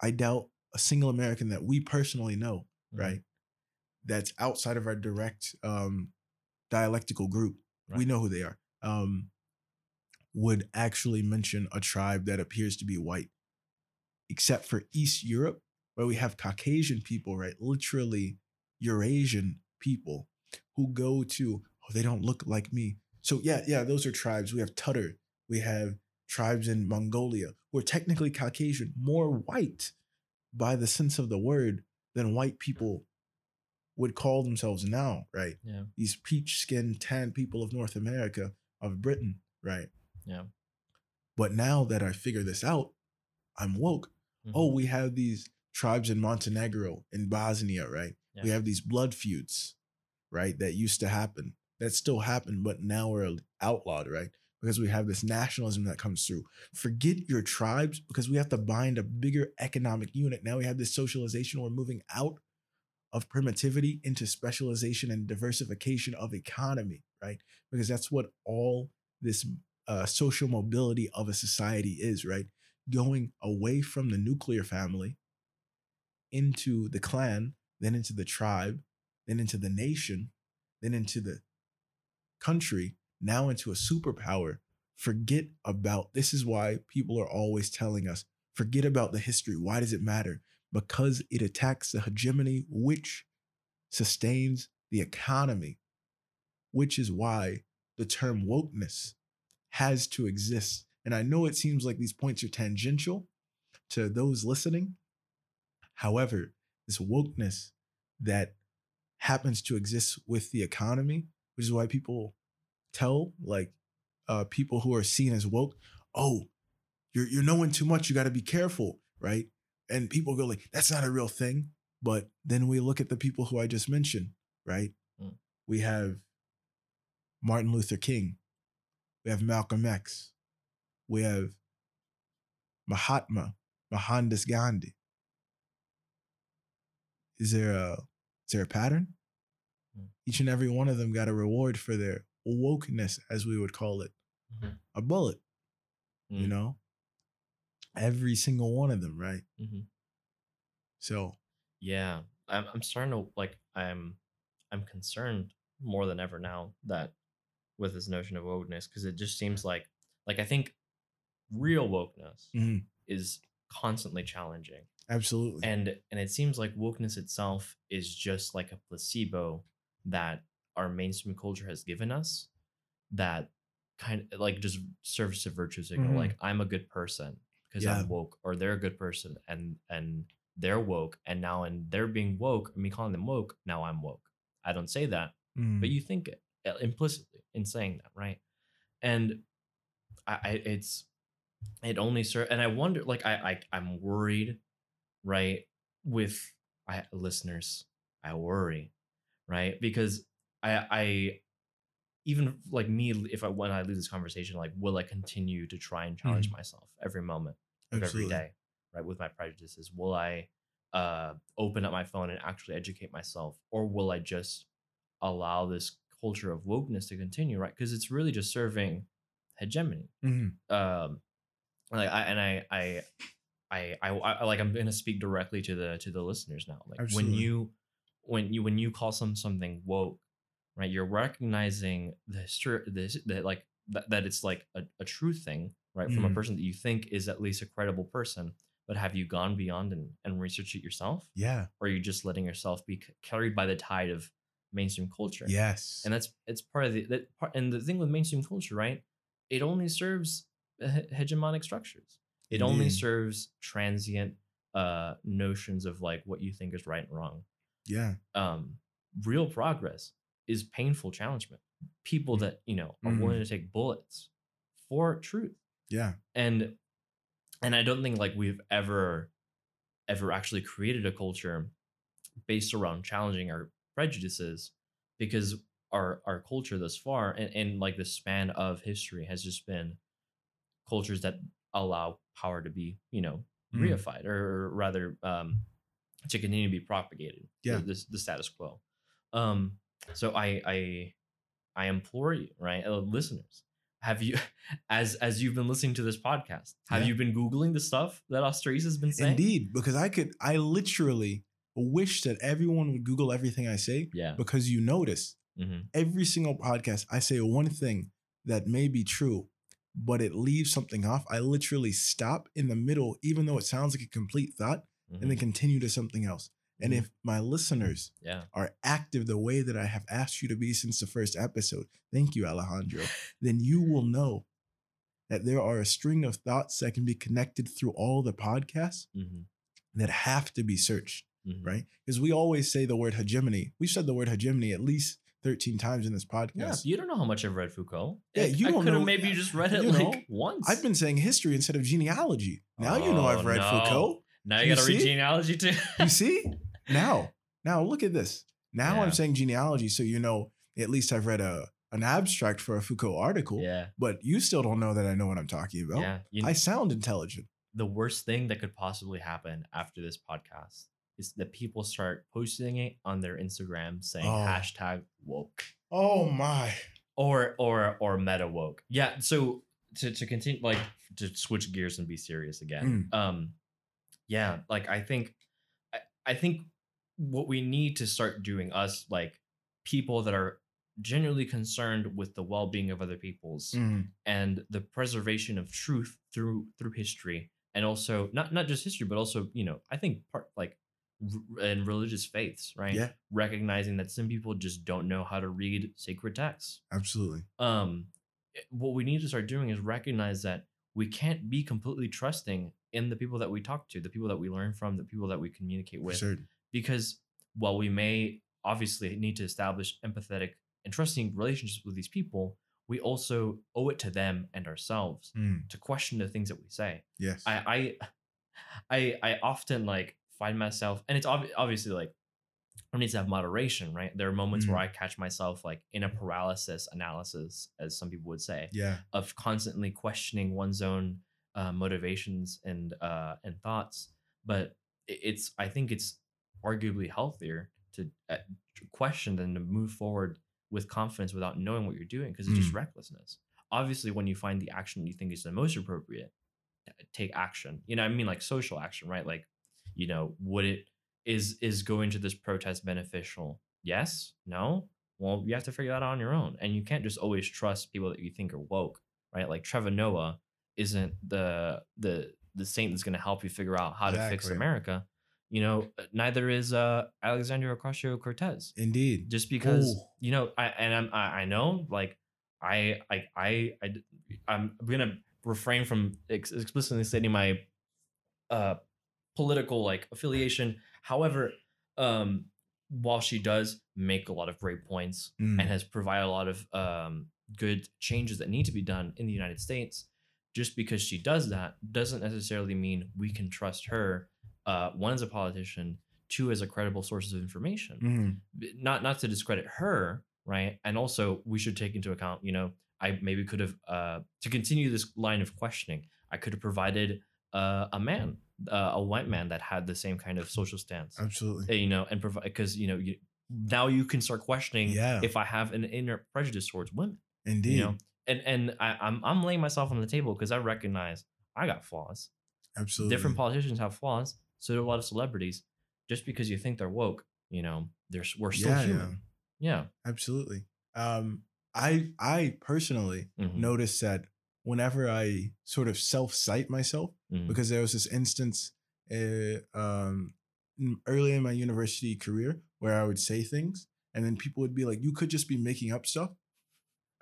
I doubt a single American that we personally know, Mhm. right? That's outside of our direct um, dialectical group. We know who they are. Um, would actually mention a tribe that appears to be white, except for East Europe, where we have Caucasian people, right? Literally Eurasian people who go to, oh, they don't look like me. So, yeah, yeah, those are tribes. We have Tatars. We have tribes in Mongolia who are technically Caucasian, more white by the sense of the word than white people would call themselves now, right? Yeah. These peach skinned, tan people of North America, of Britain, right? Yeah. But now that I figure this out, I'm woke. Mhm. Oh, we have these tribes in Montenegro, in Bosnia, right? We have these blood feuds, right? That used to happen, that still happen, but now we're outlawed, right? Because we have this nationalism that comes through. Forget your tribes because we have to bind a bigger economic unit. Now we have this socialization. We're moving out of primitivity into specialization and diversification of economy, right? Because that's what all this uh, social mobility of a society is, right? Going away from the nuclear family into the clan, then into the tribe, then into the nation, then into the country, now into a superpower. Forget about this is why people are always telling us forget about the history. Why does it matter? Because it attacks the hegemony which sustains the economy, which is why the term wokeness has to exist. And I know it seems like these points are tangential to those listening. However, this wokeness that happens to exist with the economy, which is why people tell like uh, people who are seen as woke, oh, you're you're knowing too much. You got to be careful, right? And people go like, that's not a real thing. But then we look at the people who I just mentioned, right? Mm. We have Martin Luther King. We have Malcolm X. We have Mahatma, Mohandas Gandhi. Is there a is there a pattern? Mm. Each and every one of them got a reward for their wokeness, as we would call it, Mhm. a bullet. You Mm. know, every single one of them, right? Mhm. So Yeah, I'm I'm starting to like I'm I'm concerned more than ever now that with this notion of wokeness because it just seems like like I think real wokeness Mhm. is constantly challenging absolutely, and and it seems like wokeness itself is just like a placebo that our mainstream culture has given us that kind of like just serves to virtue signal Mhm. like i'm a good person because Yeah. i'm woke or they're a good person and and they're woke and now and they're being woke and me calling them woke now i'm woke i don't say that Mm. but you think it uh, implicitly in saying that right and i, I it's it only serve and i wonder like I, I i'm worried right with I, listeners i worry right because i i even like me, if I when I leave this conversation, like, will I continue to try and challenge myself every moment of every day, right? With my prejudices, will I uh, open up my phone and actually educate myself, or will I just allow this culture of wokeness to continue, right? Because it's really just serving hegemony. Mhm. Um, like I and I I I I, I like I'm gonna speak directly to the to the listeners now. Like Absolutely. when you when you when you call some something woke, right? You're recognizing the history, this that like that, that it's like a, a true thing, right? From a Mhm. person that you think is at least a credible person. But have you gone beyond and, and researched it yourself? Yeah. Or are you just letting yourself be c- carried by the tide of mainstream culture? Yes. and that's it's part of the that part and the thing with mainstream culture right it only serves hegemonic structures it only serves transient uh notions of like what you think is right and wrong yeah. um real progress is painful challengement people that you know are Mhm. willing to take bullets for truth Yeah. and and i don't think like we've ever ever actually created a culture based around challenging our prejudices because our our culture thus far and, and like the span of history has just been cultures that allow power to be you know Mm. reified or rather um to continue to be propagated the- Yeah. the, the status quo um so i i i implore you right uh, listeners have you as as you've been listening to this podcast have Yeah. you been googling the stuff that Ostrace has been saying Indeed, because I could, I literally wish that everyone would Google everything I say yeah because you notice hmm every single podcast I say one thing that may be true, but it leaves something off. I literally stop in the middle, even though it sounds like a complete thought, and then continue to something else. And Mhm. if my listeners yeah are active the way that I have asked you to be since the first episode, thank you, Alejandro, then you will know that there are a string of thoughts that can be connected through all the podcasts hmm that have to be searched, hmm right? Because we always say the word hegemony. We've said the word hegemony at least 13 times in this podcast. yeah you don't know how much i've read foucault Yeah, you I don't could have know- maybe you just read it you know, like once I've been saying history instead of genealogy. Now you know Oh, I've read no. Foucault. now you you gotta read genealogy too You see? Now, now look at this. Now Yeah. I'm saying genealogy, so you know at least I've read a an abstract for a Foucault article. yeah But you still don't know that I know what I'm talking about. yeah you, I sound intelligent. the worst thing that could possibly happen after this podcast is that people start posting it on their Instagram saying Oh. hashtag woke Oh my. or or or meta woke. Yeah. So to to continue like to switch gears and be serious again. Um yeah, like I think I, I think what we need to start doing us like people that are genuinely concerned with the well-being of other people's Mm, and the preservation of truth through through history and also not not just history but also you know i think part like r- in religious faiths right Yeah. recognizing that some people just don't know how to read sacred texts absolutely. um what we need to start doing is recognize that we can't be completely trusting in the people that we talk to the people that we learn from the people that we communicate with certain. Because while we may obviously need to establish empathetic and trusting relationships with these people, we also owe it to them and ourselves Mm, to question the things that we say. yes. I I I, I often like find myself, and it's ob- obviously like I need to have moderation, right? There are moments where Mm. I catch myself like in a paralysis analysis, as some people would say, yeah. of constantly questioning one's own uh, motivations and uh, and thoughts. But it's I think it's arguably healthier to uh, question than to move forward with confidence without knowing what you're doing because it's just recklessness. Obviously, when you find the action you think is the most appropriate, uh, take action. You know, I mean, like social action, right? Like, you know, would it is is going to this protest beneficial? Yes, no. Well, you have to figure that out on your own, and you can't just always trust people that you think are woke, right? Like Trevor Noah isn't the the the saint that's going to help you figure out how to fix America. You know, neither is uh Alexandria Ocasio Cortez Indeed. just because Ooh. you know I and I'm I, know, like I know like I I I I I'm gonna refrain from ex- explicitly stating my uh political like affiliation. However, um while she does make a lot of great points Mm, and has provided a lot of um good changes that need to be done in the United States, just because she does that doesn't necessarily mean we can trust her. Uh, one as a politician, two as a credible source of information mm, b- not not to discredit her right? And also, we should take into account, you know, I maybe could have, uh, to continue this line of questioning, I could have provided uh, a man, uh, a white man that had the same kind of social stance, Absolutely. you know, and provide because you know you, now you can start questioning Yeah. if I have an inner prejudice towards women, Indeed. you know, and and I, I'm I'm laying myself on the table because I recognize I got flaws. Absolutely. Different politicians have flaws, so do a lot of celebrities. Just because you think they're woke, you know, they're we're still Yeah, human. Yeah. Absolutely. Um, I I personally Mhm. noticed that whenever I sort of self cite myself, Mhm. because there was this instance uh, um, early in my university career where I would say things, and then people would be like, "You could just be making up stuff."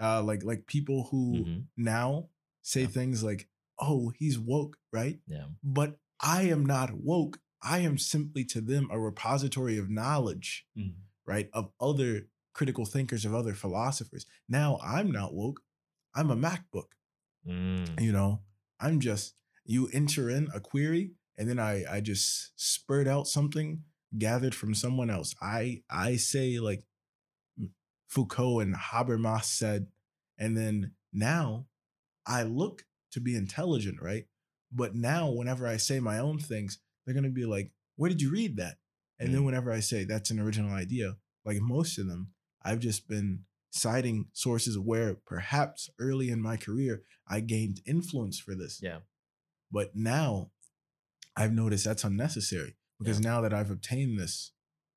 Uh, like like people who Mhm. now say Yeah. things like, "Oh, he's woke," right? Yeah. But I am not woke. I am simply to them a repository of knowledge Mhm. right, of other critical thinkers, of other philosophers. Now I'm not woke. I'm a MacBook. Mm. You know, I'm just you enter in a query and then I I just spurt out something gathered from someone else. I I say like Foucault and Habermas said, and then now I look to be intelligent, right? But now whenever I say my own things, they're gonna be like, "Where did you read that?" And then Mm. whenever I say that's an original idea, like most of them, I've just been citing sources where perhaps early in my career I gained influence for this. Yeah. But now I've noticed that's unnecessary because Yeah. now that I've obtained this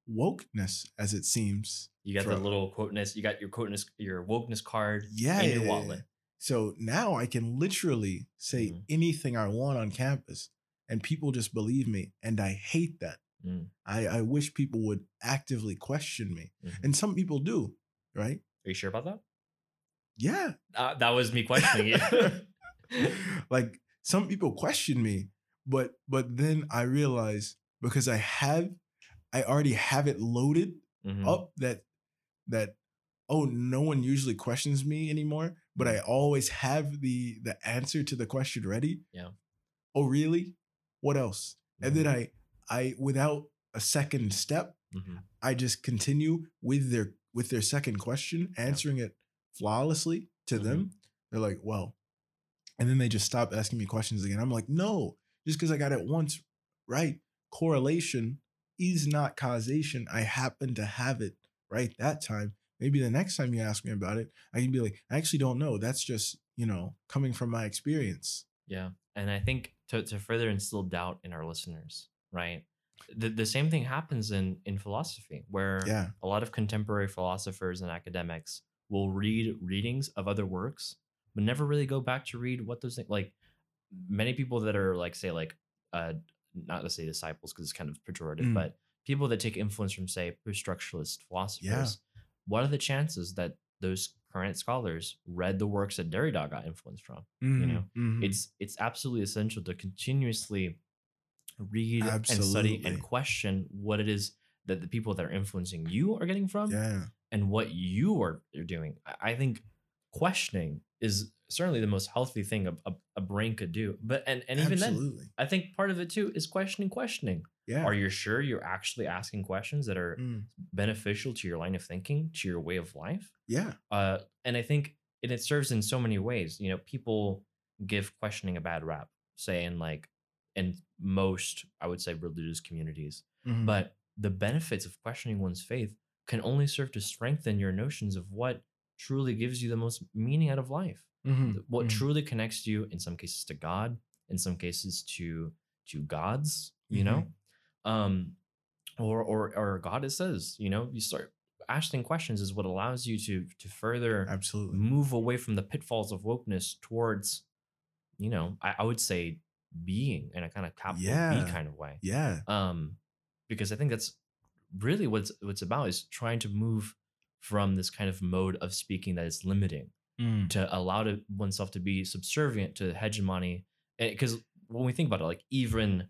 wokeness, as it seems, You got the little quoteness. You got your quoteness, your wokeness card yeah, in your wallet. So now I can literally say Mhm. anything I want on campus, and people just believe me, and I hate that. Mm. I, I wish people would actively question me, Mhm. and some people do, right? Are you sure about that? Yeah, Uh, that was me questioning you. like some people question me, but but then I realize because I have, I already have it loaded Mhm. up that that oh no one usually questions me anymore but i always have the the answer to the question ready. Yeah. oh really? What else? And then Mhm. i i without a second step Mhm. i just continue with their with their second question answering it flawlessly to Mhm. them they're like well and then they just stop asking me questions again. I'm like no just because i got it once right correlation is not causation. I happen to have it right that time maybe the next time you ask me about it i can be like i actually don't know that's just you know coming from my experience Yeah. And I think to, to further instill doubt in our listeners, right? The, the same thing happens in, in philosophy, where yeah a lot of contemporary philosophers and academics will read readings of other works, but never really go back to read what those things like many people that are like say like uh not to say disciples because it's kind of pejorative, Mm. but people that take influence from say post-structuralist philosophers, what are the chances that those current scholars read the works that Derrida got influenced from? You know, Mhm. it's it's absolutely essential to continuously read and study and question what it is that the people that are influencing you are getting from yeah and what you are are doing. I- think questioning is certainly the most healthy thing a, a, a brain could do. But and, and even then, absolutely I think part of it too is questioning questioning. Yeah Are you sure you're actually asking questions that are Mm. beneficial to your line of thinking, to your way of life? yeah uh, and I think and it serves in so many ways. You know, people give questioning a bad rap, say in like in most, I would say, religious communities. Mhm. But the benefits of questioning one's faith can only serve to strengthen your notions of what truly gives you the most meaning out of life. Mhm. th- What Mhm. truly connects you, in some cases, to God, in some cases to to gods. You Mm-hmm. know, um, or or or God it says. You know, you start asking questions is what allows you to to further absolutely move away from the pitfalls of wokeness towards, you know, I, I would say being in a kind of capital Yeah. B kind of way. yeah Um, because I think that's really what's what's about is trying to move from this kind of mode of speaking that is limiting Mm. to allow to oneself to be subservient to hegemony. Because when we think about it, like even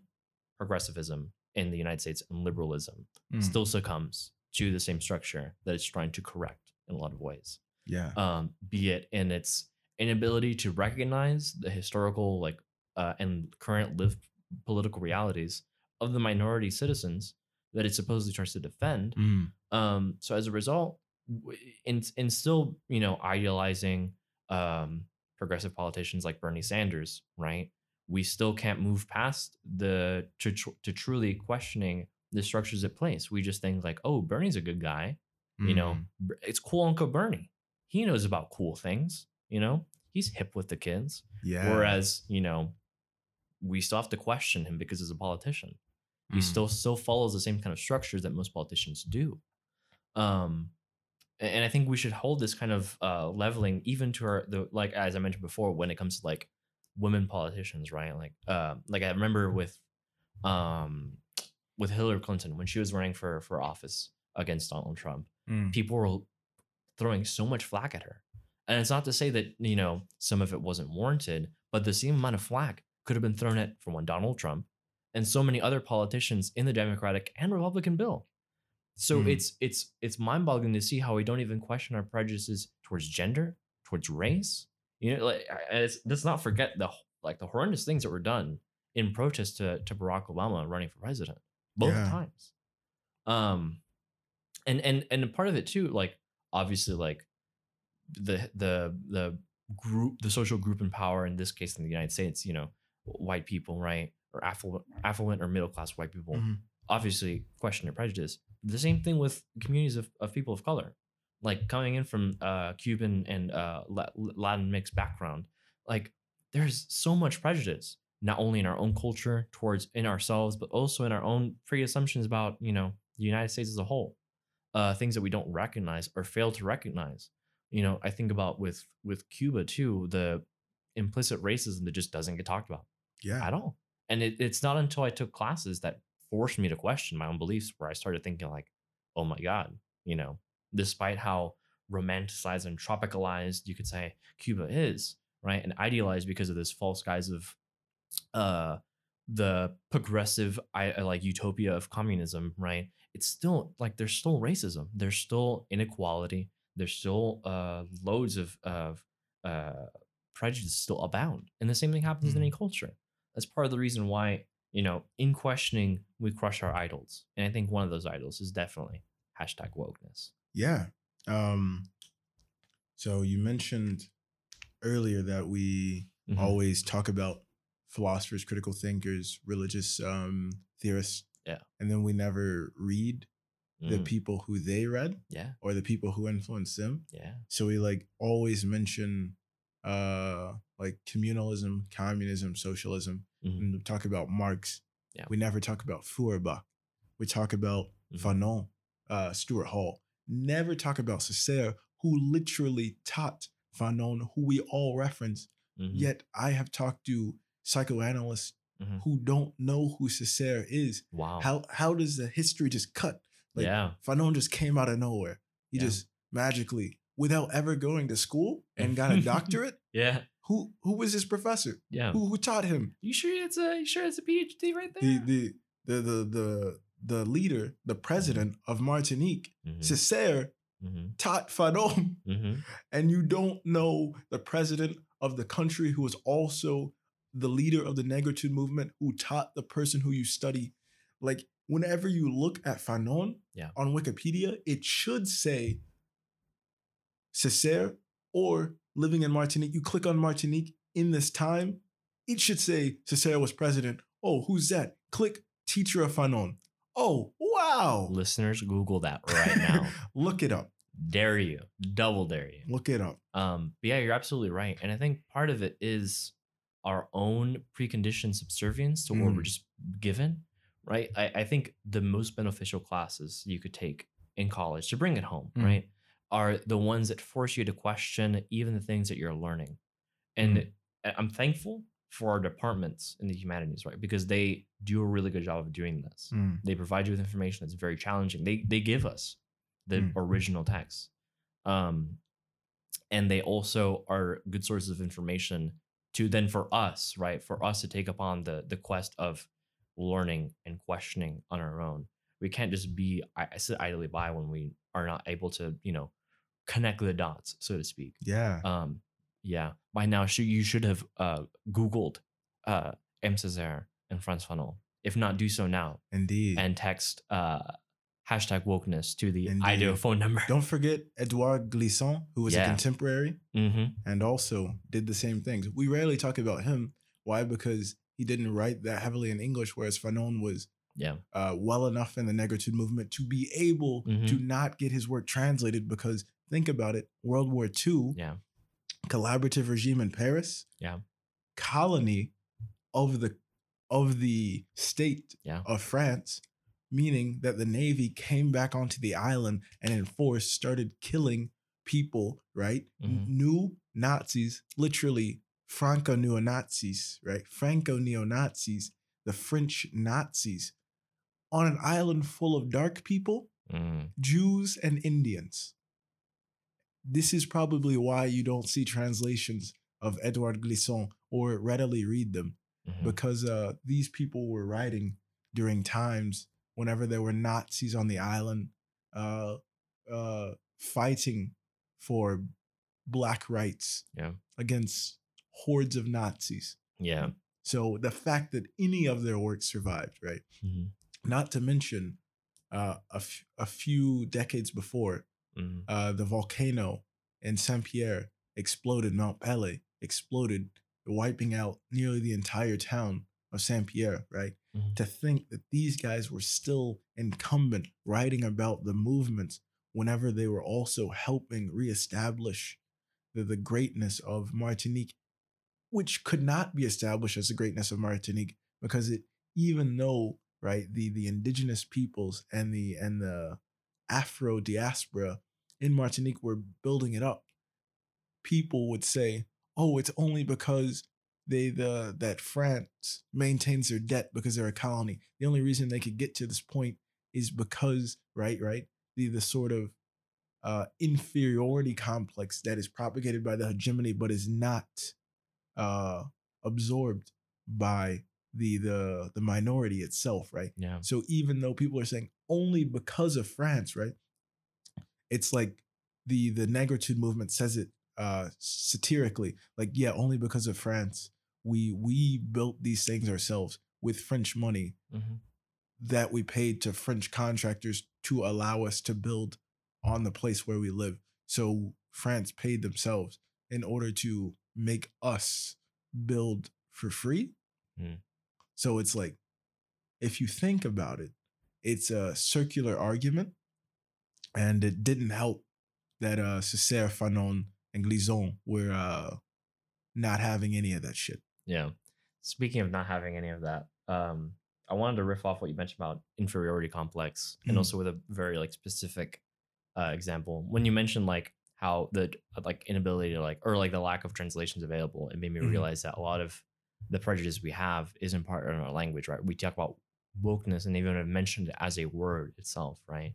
progressivism in the United States and liberalism Mm. still succumbs to the same structure that it's trying to correct in a lot of ways yeah um, be it in its inability to recognize the historical like uh, and current lived political realities of the minority citizens that it supposedly tries to defend. Mm. Um, so as a result, in in still you know idealizing um progressive politicians like Bernie Sanders, right? We still can't move past the to tr- to truly questioning the structures at place. We just think like, oh, Bernie's a good guy. You know, Mm. It's cool Uncle Bernie. He knows about cool things. You know, he's hip with the kids. yeah. Whereas, you know, we still have to question him because he's a politician. He Mm. still still follows the same kind of structures that most politicians do. Um, and I think we should hold this kind of uh, leveling even to our the like as I mentioned before when it comes to like women politicians, right? Like, uh, like I remember with um with Hillary Clinton when she was running for for office against Donald Trump Mm. people were throwing so much flack at her. And it's not to say that, you know, some of it wasn't warranted, but the same amount of flack could have been thrown at, for one, Donald Trump and so many other politicians in the Democratic and Republican bill. So Hmm. it's it's it's mind-boggling to see how we don't even question our prejudices towards gender, towards race. You know, like let's not forget the like the horrendous things that were done in protest to to Barack Obama running for president both Yeah. times. Um, and and and part of it too, like obviously, like the the the group, the social group in power in this case in the United States, you know, white people, right, or affluent, affluent or middle class white people, Mhm. obviously question their prejudice. The same thing with communities of, of people of color, like coming in from uh, Cuban and uh, Latin mixed background. Like there's so much prejudice, not only in our own culture towards in ourselves, but also in our own pre-assumptions about you know the United States as a whole. Uh, things that we don't recognize or fail to recognize. You know, I think about with with Cuba too, the implicit racism that just doesn't get talked about Yeah. at all. And it, it's not until I took classes that forced me to question my own beliefs where I started thinking like, oh my God, you know, despite how romanticized and tropicalized you could say Cuba is, right? And idealized because of this false guise of uh the progressive I uh, like utopia of communism, right? It's still like there's still racism, there's still inequality, there's still uh loads of of uh prejudice still abound. And the same thing happens in any culture. That's part of the reason why, you know, in questioning, we crush our idols. And I think one of those idols is definitely hashtag wokeness. Yeah. Um, so you mentioned earlier that we Mhm. always talk about philosophers, critical thinkers, religious um, theorists. Yeah. And then we never read the Mm, people who they read yeah, or the people who influenced them. yeah. So we like always mention uh like communalism, communism, socialism, Mhm. and we talk about Marx. Yeah. We never talk about Feuerbach. We talk about Mhm. Fanon, uh, Stuart Hall. Never talk about Césaire, who literally taught Fanon, who we all reference. Mhm. Yet I have talked to psychoanalysts Mhm. who don't know who Césaire is. Wow. How how does the history just cut? Like yeah. Fanon just came out of nowhere. He Yeah. just magically, without ever going to school and got a doctorate. Yeah. Who who was his professor? Yeah. Who who taught him? You sure it's a you sure it's a PhD right there? the the the the the leader, the president of Martinique, Mhm. Césaire, Mhm. taught Fanon, Mhm. and you don't know the president of the country who was also the leader of the Negritude movement, who taught the person who you study. Like whenever you look at Fanon Yeah. on Wikipedia, it should say Césaire or living in Martinique. You click on Martinique in this time, it should say Césaire was president. Oh, who's that? Click teacher of Fanon. Oh, wow. Listeners, Google that right now. Look it up. dare you. Double dare you. Look it up. Um, but yeah, you're absolutely right. And I think part of it is our own preconditioned subservience to what we're Mm. just given, right? I, I think the most beneficial classes you could take in college to bring it home, Mm. right, are the ones that force you to question even the things that you're learning. And Mm. I'm thankful for our departments in the humanities, right? Because they do a really good job of doing this. Mm. They provide you with information that's very challenging. They they give us the Mm. original text. Um and they also are good sources of information to then for us, right? For us to take upon the the quest of learning and questioning on our own. We can't just be I, I sit idly by when we are not able to, you know, connect the dots, so to speak. Yeah. Um, yeah. By now, should you should have uh, Googled uh, M. Césaire and Frantz Fanon. If not, do so now Indeed. and text uh, hashtag wokeness to the Indeed. IDEO phone number. Don't forget Edouard Glissant, who was a Yeah. contemporary hmm and also did the same things. We rarely talk about him. Why? Because he didn't write that heavily in English, whereas Fanon was Yeah. uh, well enough in the negritude movement to be able Mhm. to not get his work translated. Because think about it, World War II, Yeah. Collaborative regime in Paris, Yeah. colony of the of the state Yeah. of France, meaning that the navy came back onto the island and in force started killing people, right? Mhm. New Nazis, literally Franco neo Nazis, right? Franco neo Nazis, the French Nazis, on an island full of dark people Mm. Jews and Indians. This is probably why you don't see translations of Edouard Glissant or readily read them Mhm. because uh, these people were writing during times whenever there were Nazis on the island uh, uh, fighting for black rights Yeah. against hordes of Nazis. Yeah. So the fact that any of their work survived, right? Mhm. Not to mention uh, a, f- a few decades before, Mhm. uh, the volcano in Saint Pierre exploded, Mount Pelée exploded, wiping out nearly the entire town of Saint Pierre, right? Mhm. To think that these guys were still incumbent writing about the movements whenever they were also helping reestablish the, the greatness of Martinique, which could not be established as the greatness of Martinique because it, even though right the the indigenous peoples and the and the Afro diaspora in Martinique were building it up, people would say, "Oh, it's only because they the that France maintains their debt because they're a colony. The only reason they could get to this point is because right, right, the the sort of uh, inferiority complex that is propagated by the hegemony, but is not uh, absorbed by the the the minority itself, right? Yeah. So even though people are saying only because of France, right? It's like the the negritude movement says it uh satirically, like yeah, only because of France, we we built these things ourselves with French money hmm that we paid to French contractors to allow us to build on the place where we live. So France paid themselves in order to make us build for free. Hmm. So it's like, if you think about it, it's a circular argument, and it didn't help that uh Césaire, Fanon, and Glissant were uh not having any of that shit. Yeah. Speaking of not having any of that, um, I wanted to riff off what you mentioned about inferiority complex, and Mm. also with a very like specific uh, example. When you mentioned like how the like inability to like or like the lack of translations available, it made me Mhm. realize that a lot of the prejudice we have is in part in our language, right? We talk about wokeness and even have mentioned it as a word itself, right?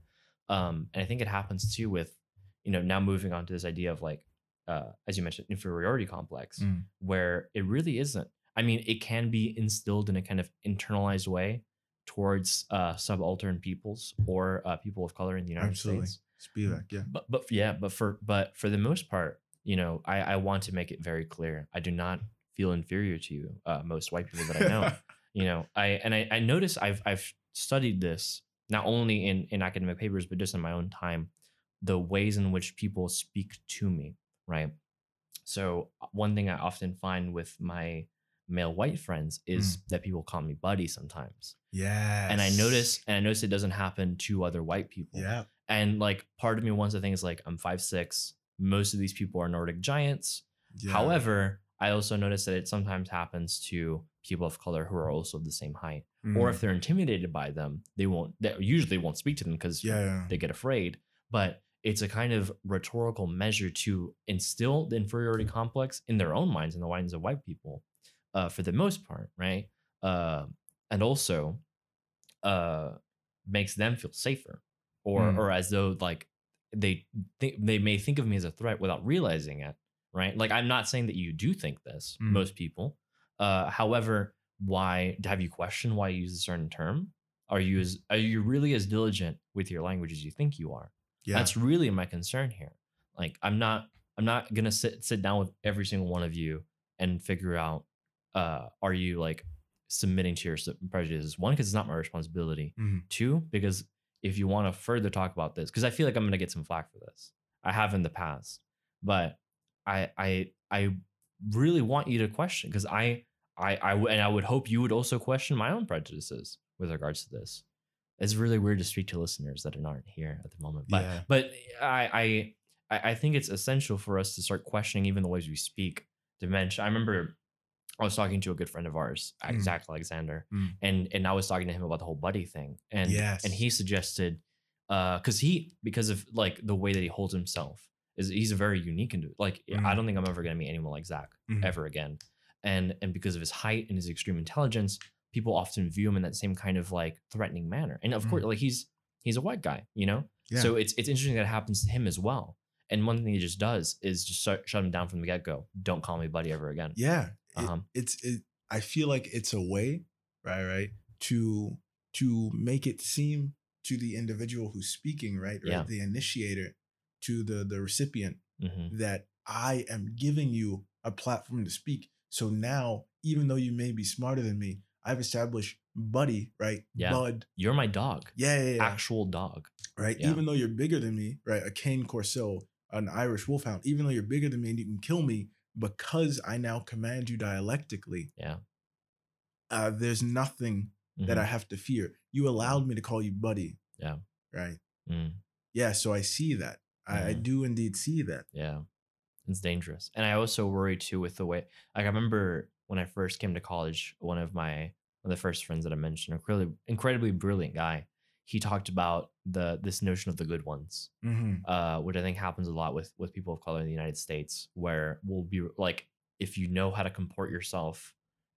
Um, and I think it happens too with, you know, now moving on to this idea of like, uh, as you mentioned, inferiority complex, Mm. where it really isn't. I mean, it can be instilled in a kind of internalized way towards uh, subaltern peoples or uh, people of color in the United Absolutely. States. Spivak, yeah. But but yeah, but for but for the most part, you know, I I want to make it very clear. I do not feel inferior to you, uh, most white people that I know. you know, I and I I notice I've I've studied this not only in in academic papers but just in my own time, the ways in which people speak to me, right? So uh, one thing I often find with my male white friends is that people call me buddy sometimes. yeah. And I notice and I notice it doesn't happen to other white people. Yeah. And like part of me wants to think is like I'm five six. Most of these people are Nordic giants. yeah. However, I also notice that it sometimes happens to people of color who are also the same height. Or Mm. if they're intimidated by them, they won't. They usually won't speak to them because yeah, yeah. they get afraid. But it's a kind of rhetorical measure to instill the inferiority complex in their own minds, and the minds of white people, uh, for the most part, right? Uh, and also uh, makes them feel safer, or Mm. or as though like they think they may think of me as a threat without realizing it, right? Like I'm not saying that you do think this, Mm. most people. Uh, however, why have you questioned why you use a certain term? Are you as are you really as diligent with your language as you think you are? yeah. That's really my concern here. Like I'm not I'm not gonna sit sit down with every single one of you and figure out uh are you like submitting to your prejudices? One, because it's not my responsibility. Mhm. Two, because if you want to further talk about this, because I feel like I'm gonna get some flack for this. I have in the past, but I I I really want you to question because I I I and I would hope you would also question my own prejudices with regards to this. It's really weird to speak to listeners that aren't here at the moment, but Yeah. but I I I think it's essential for us to start questioning even the ways we speak. To mention, I remember I was talking to a good friend of ours, Mm. Zach Alexander, Mm. and and I was talking to him about the whole buddy thing, and Yes. and he suggested, uh, because he because of like the way that he holds himself is he's a very unique and like I Mhm. don't think I'm ever gonna meet anyone like Zach Mhm. ever again, and and because of his height and his extreme intelligence, people often view him in that same kind of like threatening manner, and of Mhm. course like he's he's a white guy, you know, Yeah. so it's it's interesting that it happens to him as well. And one thing he just does is just shut, shut him down from the get go. Don't call me buddy ever again. yeah, Uh-huh. it's it. I feel like it's a way, right, right, to to make it seem to the individual who's speaking, right, right, Yeah. the initiator, to the the recipient hmm that I am giving you a platform to speak. So now, even though you may be smarter than me, I've established buddy, right? Yeah. Bud. You're my dog, Yeah, yeah, yeah. actual dog. right? Yeah. Even though you're bigger than me, right? A cane corso, an Irish wolfhound, even though you're bigger than me and you can kill me because I now command you dialectically, Yeah. uh, there's nothing that Mhm. I have to fear. You allowed me to call you buddy. Yeah. Right. Mm. Yeah. So I see that. I, I Mhm. do indeed see that. Yeah. It's dangerous. And I also worry too with the way like I remember when I first came to college, one of my one of the first friends that I mentioned, incredibly incredibly brilliant guy, he talked about the this notion of the good ones. Mm-hmm. Uh, which I think happens a lot with with people of color in the United States, where we'll be like, if you know how to comport yourself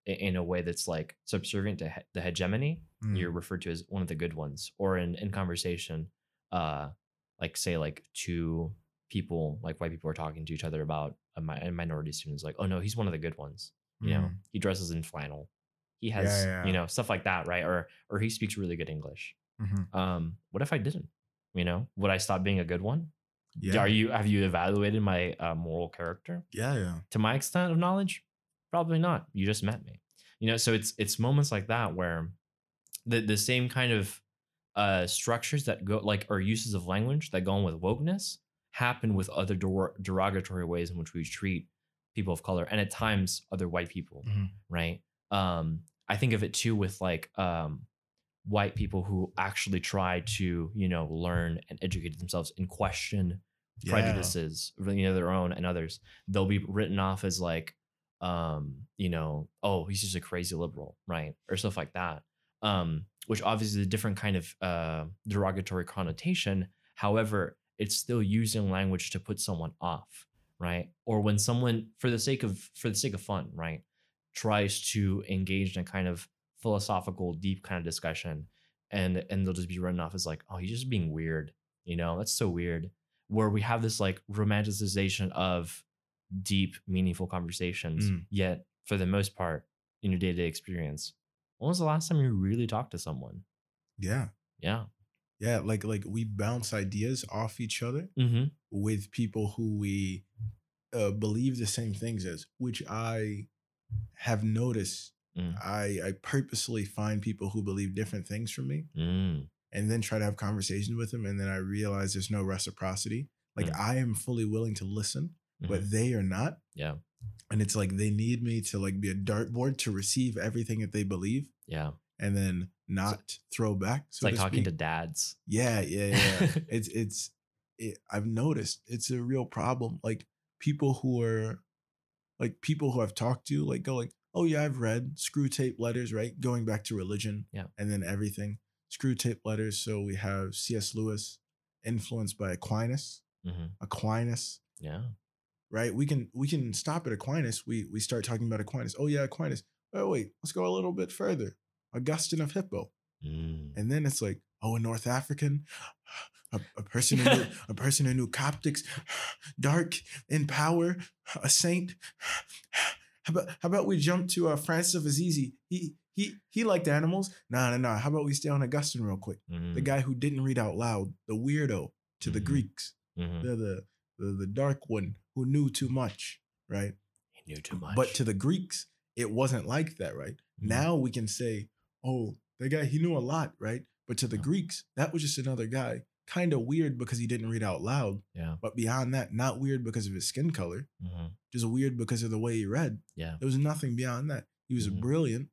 i- in a way that's like subservient to he- the hegemony, Mm. you're referred to as one of the good ones or in in conversation uh like say like two people like white people are talking to each other about a, mi- a minority students like oh no he's one of the good ones you know Mhm. he dresses in flannel he has yeah, you know stuff like that right or or he speaks really good english Mhm. um what if i didn't you know would i stop being a good one Yeah. are you have you evaluated my uh, moral character Yeah. Yeah. to my extent of knowledge probably not you just met me you know so it's it's moments like that where the the same kind of uh structures that go like or uses of language that go on with wokeness happen with other der- derogatory ways in which we treat people of color and at times other white people Mhm. right um i think of it too with like um white people who actually try to you know learn and educate themselves and question Yeah. prejudices you know their own and others they'll be written off as like um you know oh he's just a crazy liberal right or stuff like that um which obviously is a different kind of uh derogatory connotation. However it's still using language to put someone off right? Or when someone for the sake of for the sake of fun right tries to engage in a kind of philosophical deep kind of discussion and and they'll just be written off as like oh he's just being weird you know? That's so weird. Where we have this like romanticization of deep meaningful conversations Mm. yet for the most part in your day-to-day experience when was the last time you really talked to someone Yeah. yeah Yeah. Like like we bounce ideas off each other mm-hmm with people who we uh, believe the same things as, which I have noticed. Mm. I I purposely find people who believe different things from me, mm. and then try to have conversations with them, and then I realize there's no reciprocity. Like Mm. I am fully willing to listen, Mhm. but they are not. yeah And it's like they need me to like be a dartboard to receive everything that they believe, yeah and then not throw back. it's like to talking speak. to dads Yeah, yeah, yeah. it's it's it, I've noticed it's a real problem. Like people who are like people who I've talked to, like go like, oh yeah, I've read Screwtape Letters, right? Going back to religion, Yeah. and then everything Screwtape Letters. So we have C.S. Lewis, influenced by Aquinas. Mhm. Aquinas, yeah right? We can we can stop at Aquinas. We we start talking about Aquinas. Oh yeah, Aquinas. Oh wait, let's go a little bit further. Augustine of Hippo. Mm. And then it's like, oh, a North African, a, a person who knew, a person who knew Coptics, dark in power, a saint. How about how about we jump to uh, Francis of Assisi? He he he liked animals. Nah, nah, nah. How about we stay on Augustine real quick? The Mm. guy who didn't read out loud, the weirdo to the Mhm. Greeks, Mhm. the, the the the dark one who knew too much, right? he knew too much But to the Greeks, it wasn't like that, right? Mhm. Now we can say, oh, the guy, he knew a lot, right? But to the Yeah. Greeks, that was just another guy. Kind of weird because he didn't read out loud. Yeah. But beyond that, not weird because of his skin color, hmm just weird because of the way he read. Yeah. There was nothing beyond that. He was Mhm. a brilliant,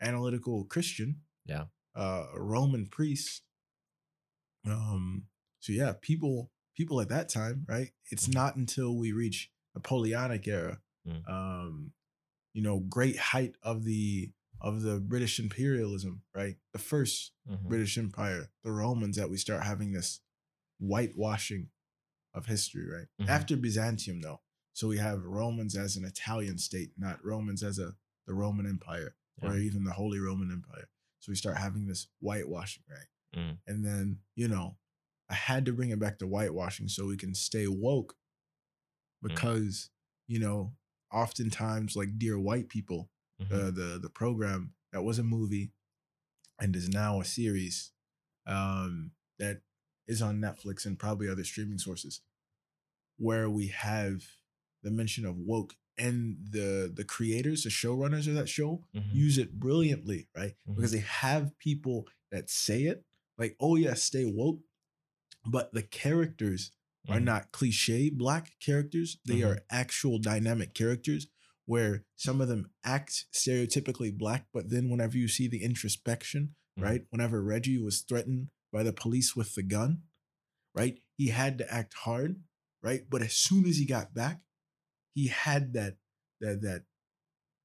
analytical Christian. Yeah. Uh, a Roman priest. Um, so yeah, people people at that time, right? It's not until we reach Napoleonic era, Mm. um, you know, great height of the of the British imperialism, right? The first Mhm. British Empire, the Romans, that we start having this whitewashing of history, right? Mhm. After Byzantium, though. So we have Romans as an Italian state, not Romans as a the Roman Empire or even the Holy Roman Empire. So we start having this whitewashing, right? Mm. And then, you know, I had to bring it back to whitewashing so we can stay woke Mm. because, you know, oftentimes like Dear White People, Mhm. uh, the the program that was a movie and is now a series um, that is on Netflix and probably other streaming sources, where we have the mention of woke and the the creators, the showrunners of that show, Mhm. use it brilliantly, right? Mhm. Because they have people that say it like, "Oh yeah, stay woke," but the characters are Mhm. not cliche black characters. They Mhm. are actual dynamic characters where some of them act stereotypically black, but then whenever you see the introspection, Mhm. right? Whenever Reggie was threatened by the police with the gun, right? He had to act hard, right? But as soon as he got back, he had that that that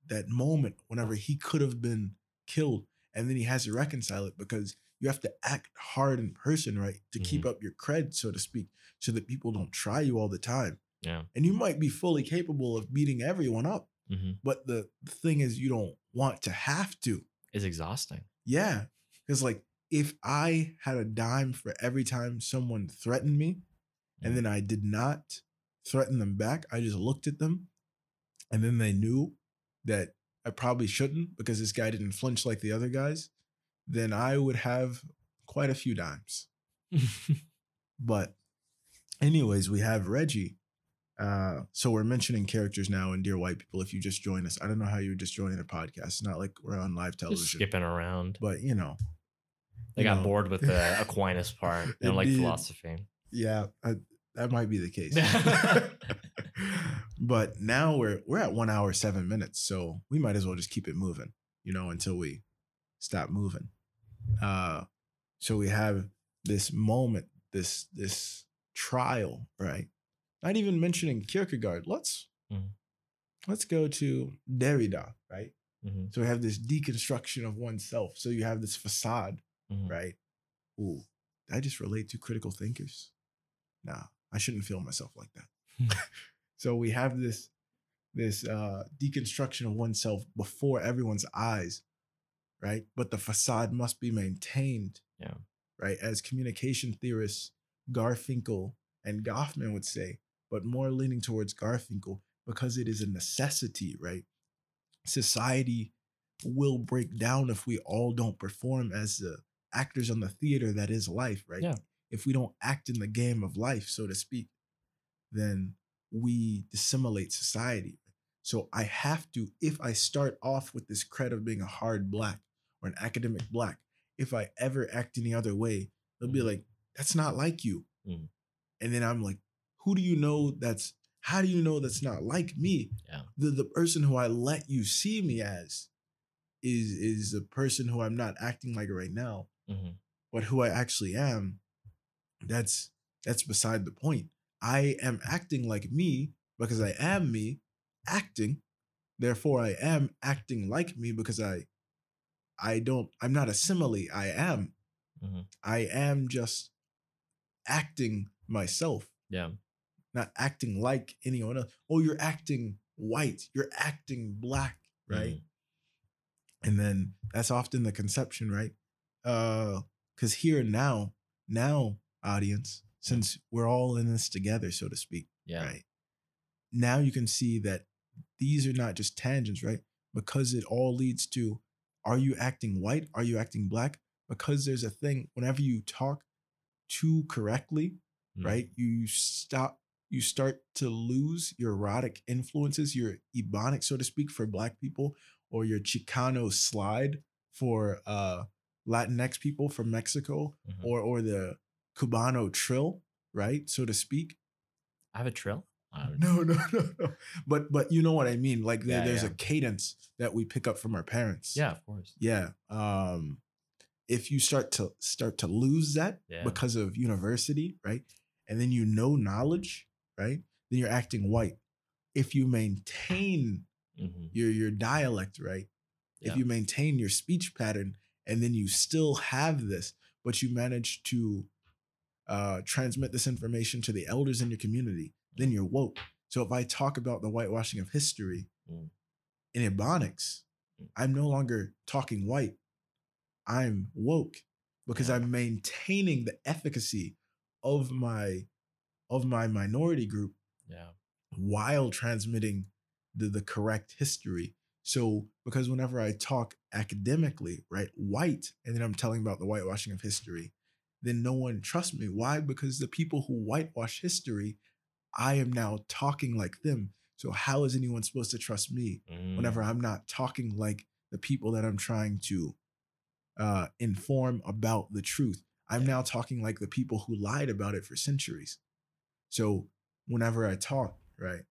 that moment whenever he could have been killed and then he has to reconcile it because you have to act hard in person right to keep up your cred so to speak so that people don't try you all the time Yeah. and you might be fully capable of beating everyone up hmm but the thing is you don't want to have to It's exhausting. yeah because like if i had a dime for every time someone threatened me and Mm. then i did not threaten them back i just looked at them and then they knew that i probably shouldn't because this guy didn't flinch like the other guys then i would have quite a few dimes. But anyways we have reggie. Uh so we're mentioning characters now in dear white people if you just join us. I don't know how you're just joining a podcast. It's not like we're on live television, Just skipping around. but you know They you got know, bored with the Aquinas part. They don't like philosophy. yeah I, that might be the case. But now we're we're at one hour seven minutes so we might as well just keep it moving you know until we stop moving. Uh so we have this moment this this trial right? Not even mentioning kierkegaard. Let's Mhm. let's go to derrida right? Mhm. so we have this deconstruction of oneself. So you have this facade Mhm. right? Ooh i just relate to critical thinkers? Nah i shouldn't feel myself like that. So we have this this uh deconstruction of oneself before everyone's eyes right but the facade must be maintained Yeah. right as communication theorists garfinkel and goffman would say but more leaning towards garfinkel because it is a necessity right society will break down if we all don't perform as the actors on the theater that is life right Yeah. if we don't act in the game of life so to speak then we dissimulate society. So I have to, if I start off with this cred of being a hard black or an academic black, if I ever act any other way, they'll be Mhm. like, that's not like you. Mhm. And then I'm like, who do you know that's, how do you know that's not like me? Yeah. The, the person who I let you see me as is, is a person who I'm not acting like right now Mhm. but who I actually am, that's that's beside the point. I am acting like me because I am me acting. Therefore, I am acting like me because I I don't I'm not a simile. I am. Mhm. I am just acting myself, Yeah. not acting like anyone else. Oh, you're acting white. You're acting black, right? Mhm. and then that's often the conception right uh because here now now audience since we're all in this together so to speak Yeah. right now you can see that these are not just tangents right because it all leads to are you acting white are you acting black because there's a thing whenever you talk too correctly Mhm. right you stop you start to lose your erotic influences your ebonic so to speak for black people or your chicano slide for uh Latinx people from Mexico Mhm. or or the Cubano trill, right? So to speak. I have a trill. No, no, no, no. But but you know what I mean. Like there, Yeah, there's yeah. a cadence that we pick up from our parents. Yeah, of course. Yeah. Um if you start to start to lose that Yeah. because of university, right? And then you know knowledge, right? Then you're acting white. If you maintain hmm your your dialect, right? If you maintain your speech pattern and then you still have this, but you manage to uh, transmit this information to the elders in your community, then you're woke. So if I talk about the whitewashing of history Mm. in Ebonics, Mm. I'm no longer talking white. I'm woke because Yeah. I'm maintaining the efficacy of my of my minority group Yeah. while transmitting the, the correct history. So, because whenever I talk academically, right, white, and then I'm telling about the whitewashing of history, then no one trusts me. Why? Because the people who whitewash history, I am now talking like them. So, how is anyone supposed to trust me whenever Mm. I'm not talking like the people that I'm trying to uh, inform about the truth? I'm Yeah. now talking like the people who lied about it for centuries. So whenever I talk, right,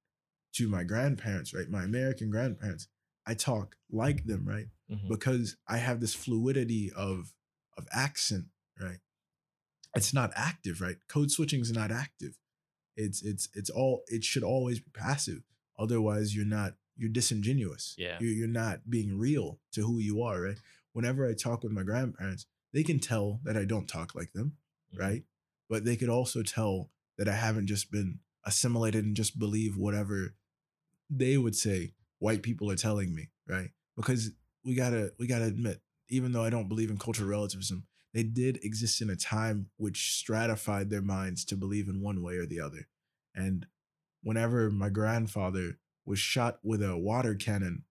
to my grandparents, right, my American grandparents, I talk like them, right, Mhm. because I have this fluidity of of accent, right. It's not active, right? Code switching is not active. It's it's it's all it should always be passive. Otherwise, you're not you're disingenuous. Yeah. You're, you're not being real to who you are, right? Whenever I talk with my grandparents, they can tell that I don't talk like them Mhm. right? But they could also tell that I haven't just been assimilated and just believe whatever they would say white people are telling me, right? Because we gotta we gotta admit, even though I don't believe in cultural relativism, they did exist in a time which stratified their minds to believe in one way or the other. And whenever my grandfather was shot with a water cannon,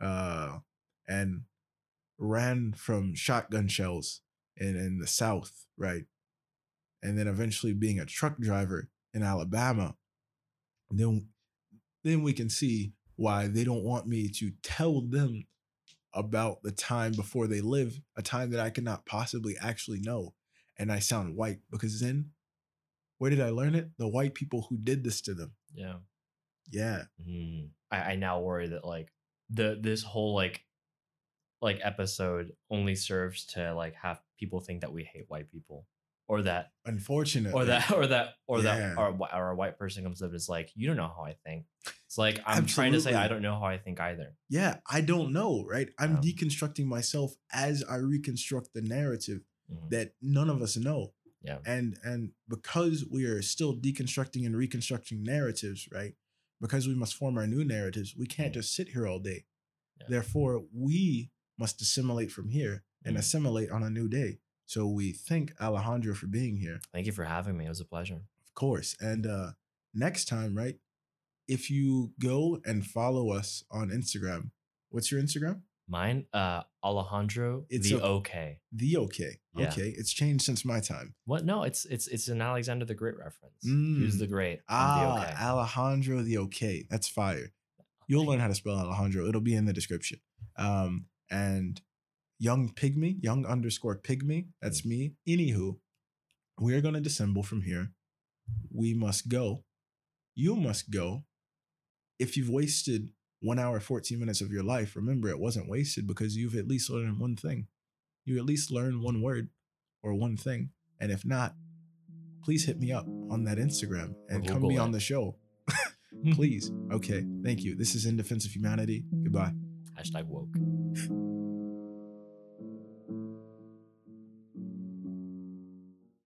uh, and ran from shotgun shells in, in the South, right? And then eventually being a truck driver in Alabama, then then we can see why they don't want me to tell them about the time before they live, a time that I cannot possibly actually know. And I sound white because then where did I learn it? The white people who did this to them. Yeah. Yeah. Mhm. I, I now worry that like the this whole like like episode only serves to like have people think that we hate white people or that Unfortunately. or that or that or Yeah. that or, a or a white person comes up and is like you don't know how I think. It's like I'm trying to say I don't know how I think either. Yeah, I don't know, right? I'm deconstructing myself as I reconstruct the narrative Mhm. that none of us know. Yeah. And and because we are still deconstructing and reconstructing narratives, right? Because we must form our new narratives, we can't Mm. just sit here all day. Yeah. Therefore, we must assimilate from here and Mm. assimilate on a new day. So we thank Alejandro for being here, Thank you for having me. It was a pleasure. of course. And uh next time, right? If you go and follow us on Instagram, what's your Instagram? Mine, uh, Alejandro It's the a- OK. The okay. Yeah. Okay. It's changed since my time. What? No, it's it's it's an Alexander the Great reference. Mm. Who's the Great? Ah, the OK. Alejandro the okay. That's fire. You'll learn how to spell Alejandro. It'll be in the description. Um, and young pygmy, young underscore pygmy. That's mm. me. Anywho, we are gonna dissemble from here. We must go. You must go. If you've wasted one hour, 14 minutes of your life, remember it wasn't wasted because you've at least learned one thing. You at least learned one word or one thing. And if not, please hit me up on that Instagram and come be it. on the show. Hmm. please. Okay. Thank you. This is In Defense of Humanity. Goodbye. Hashtag woke.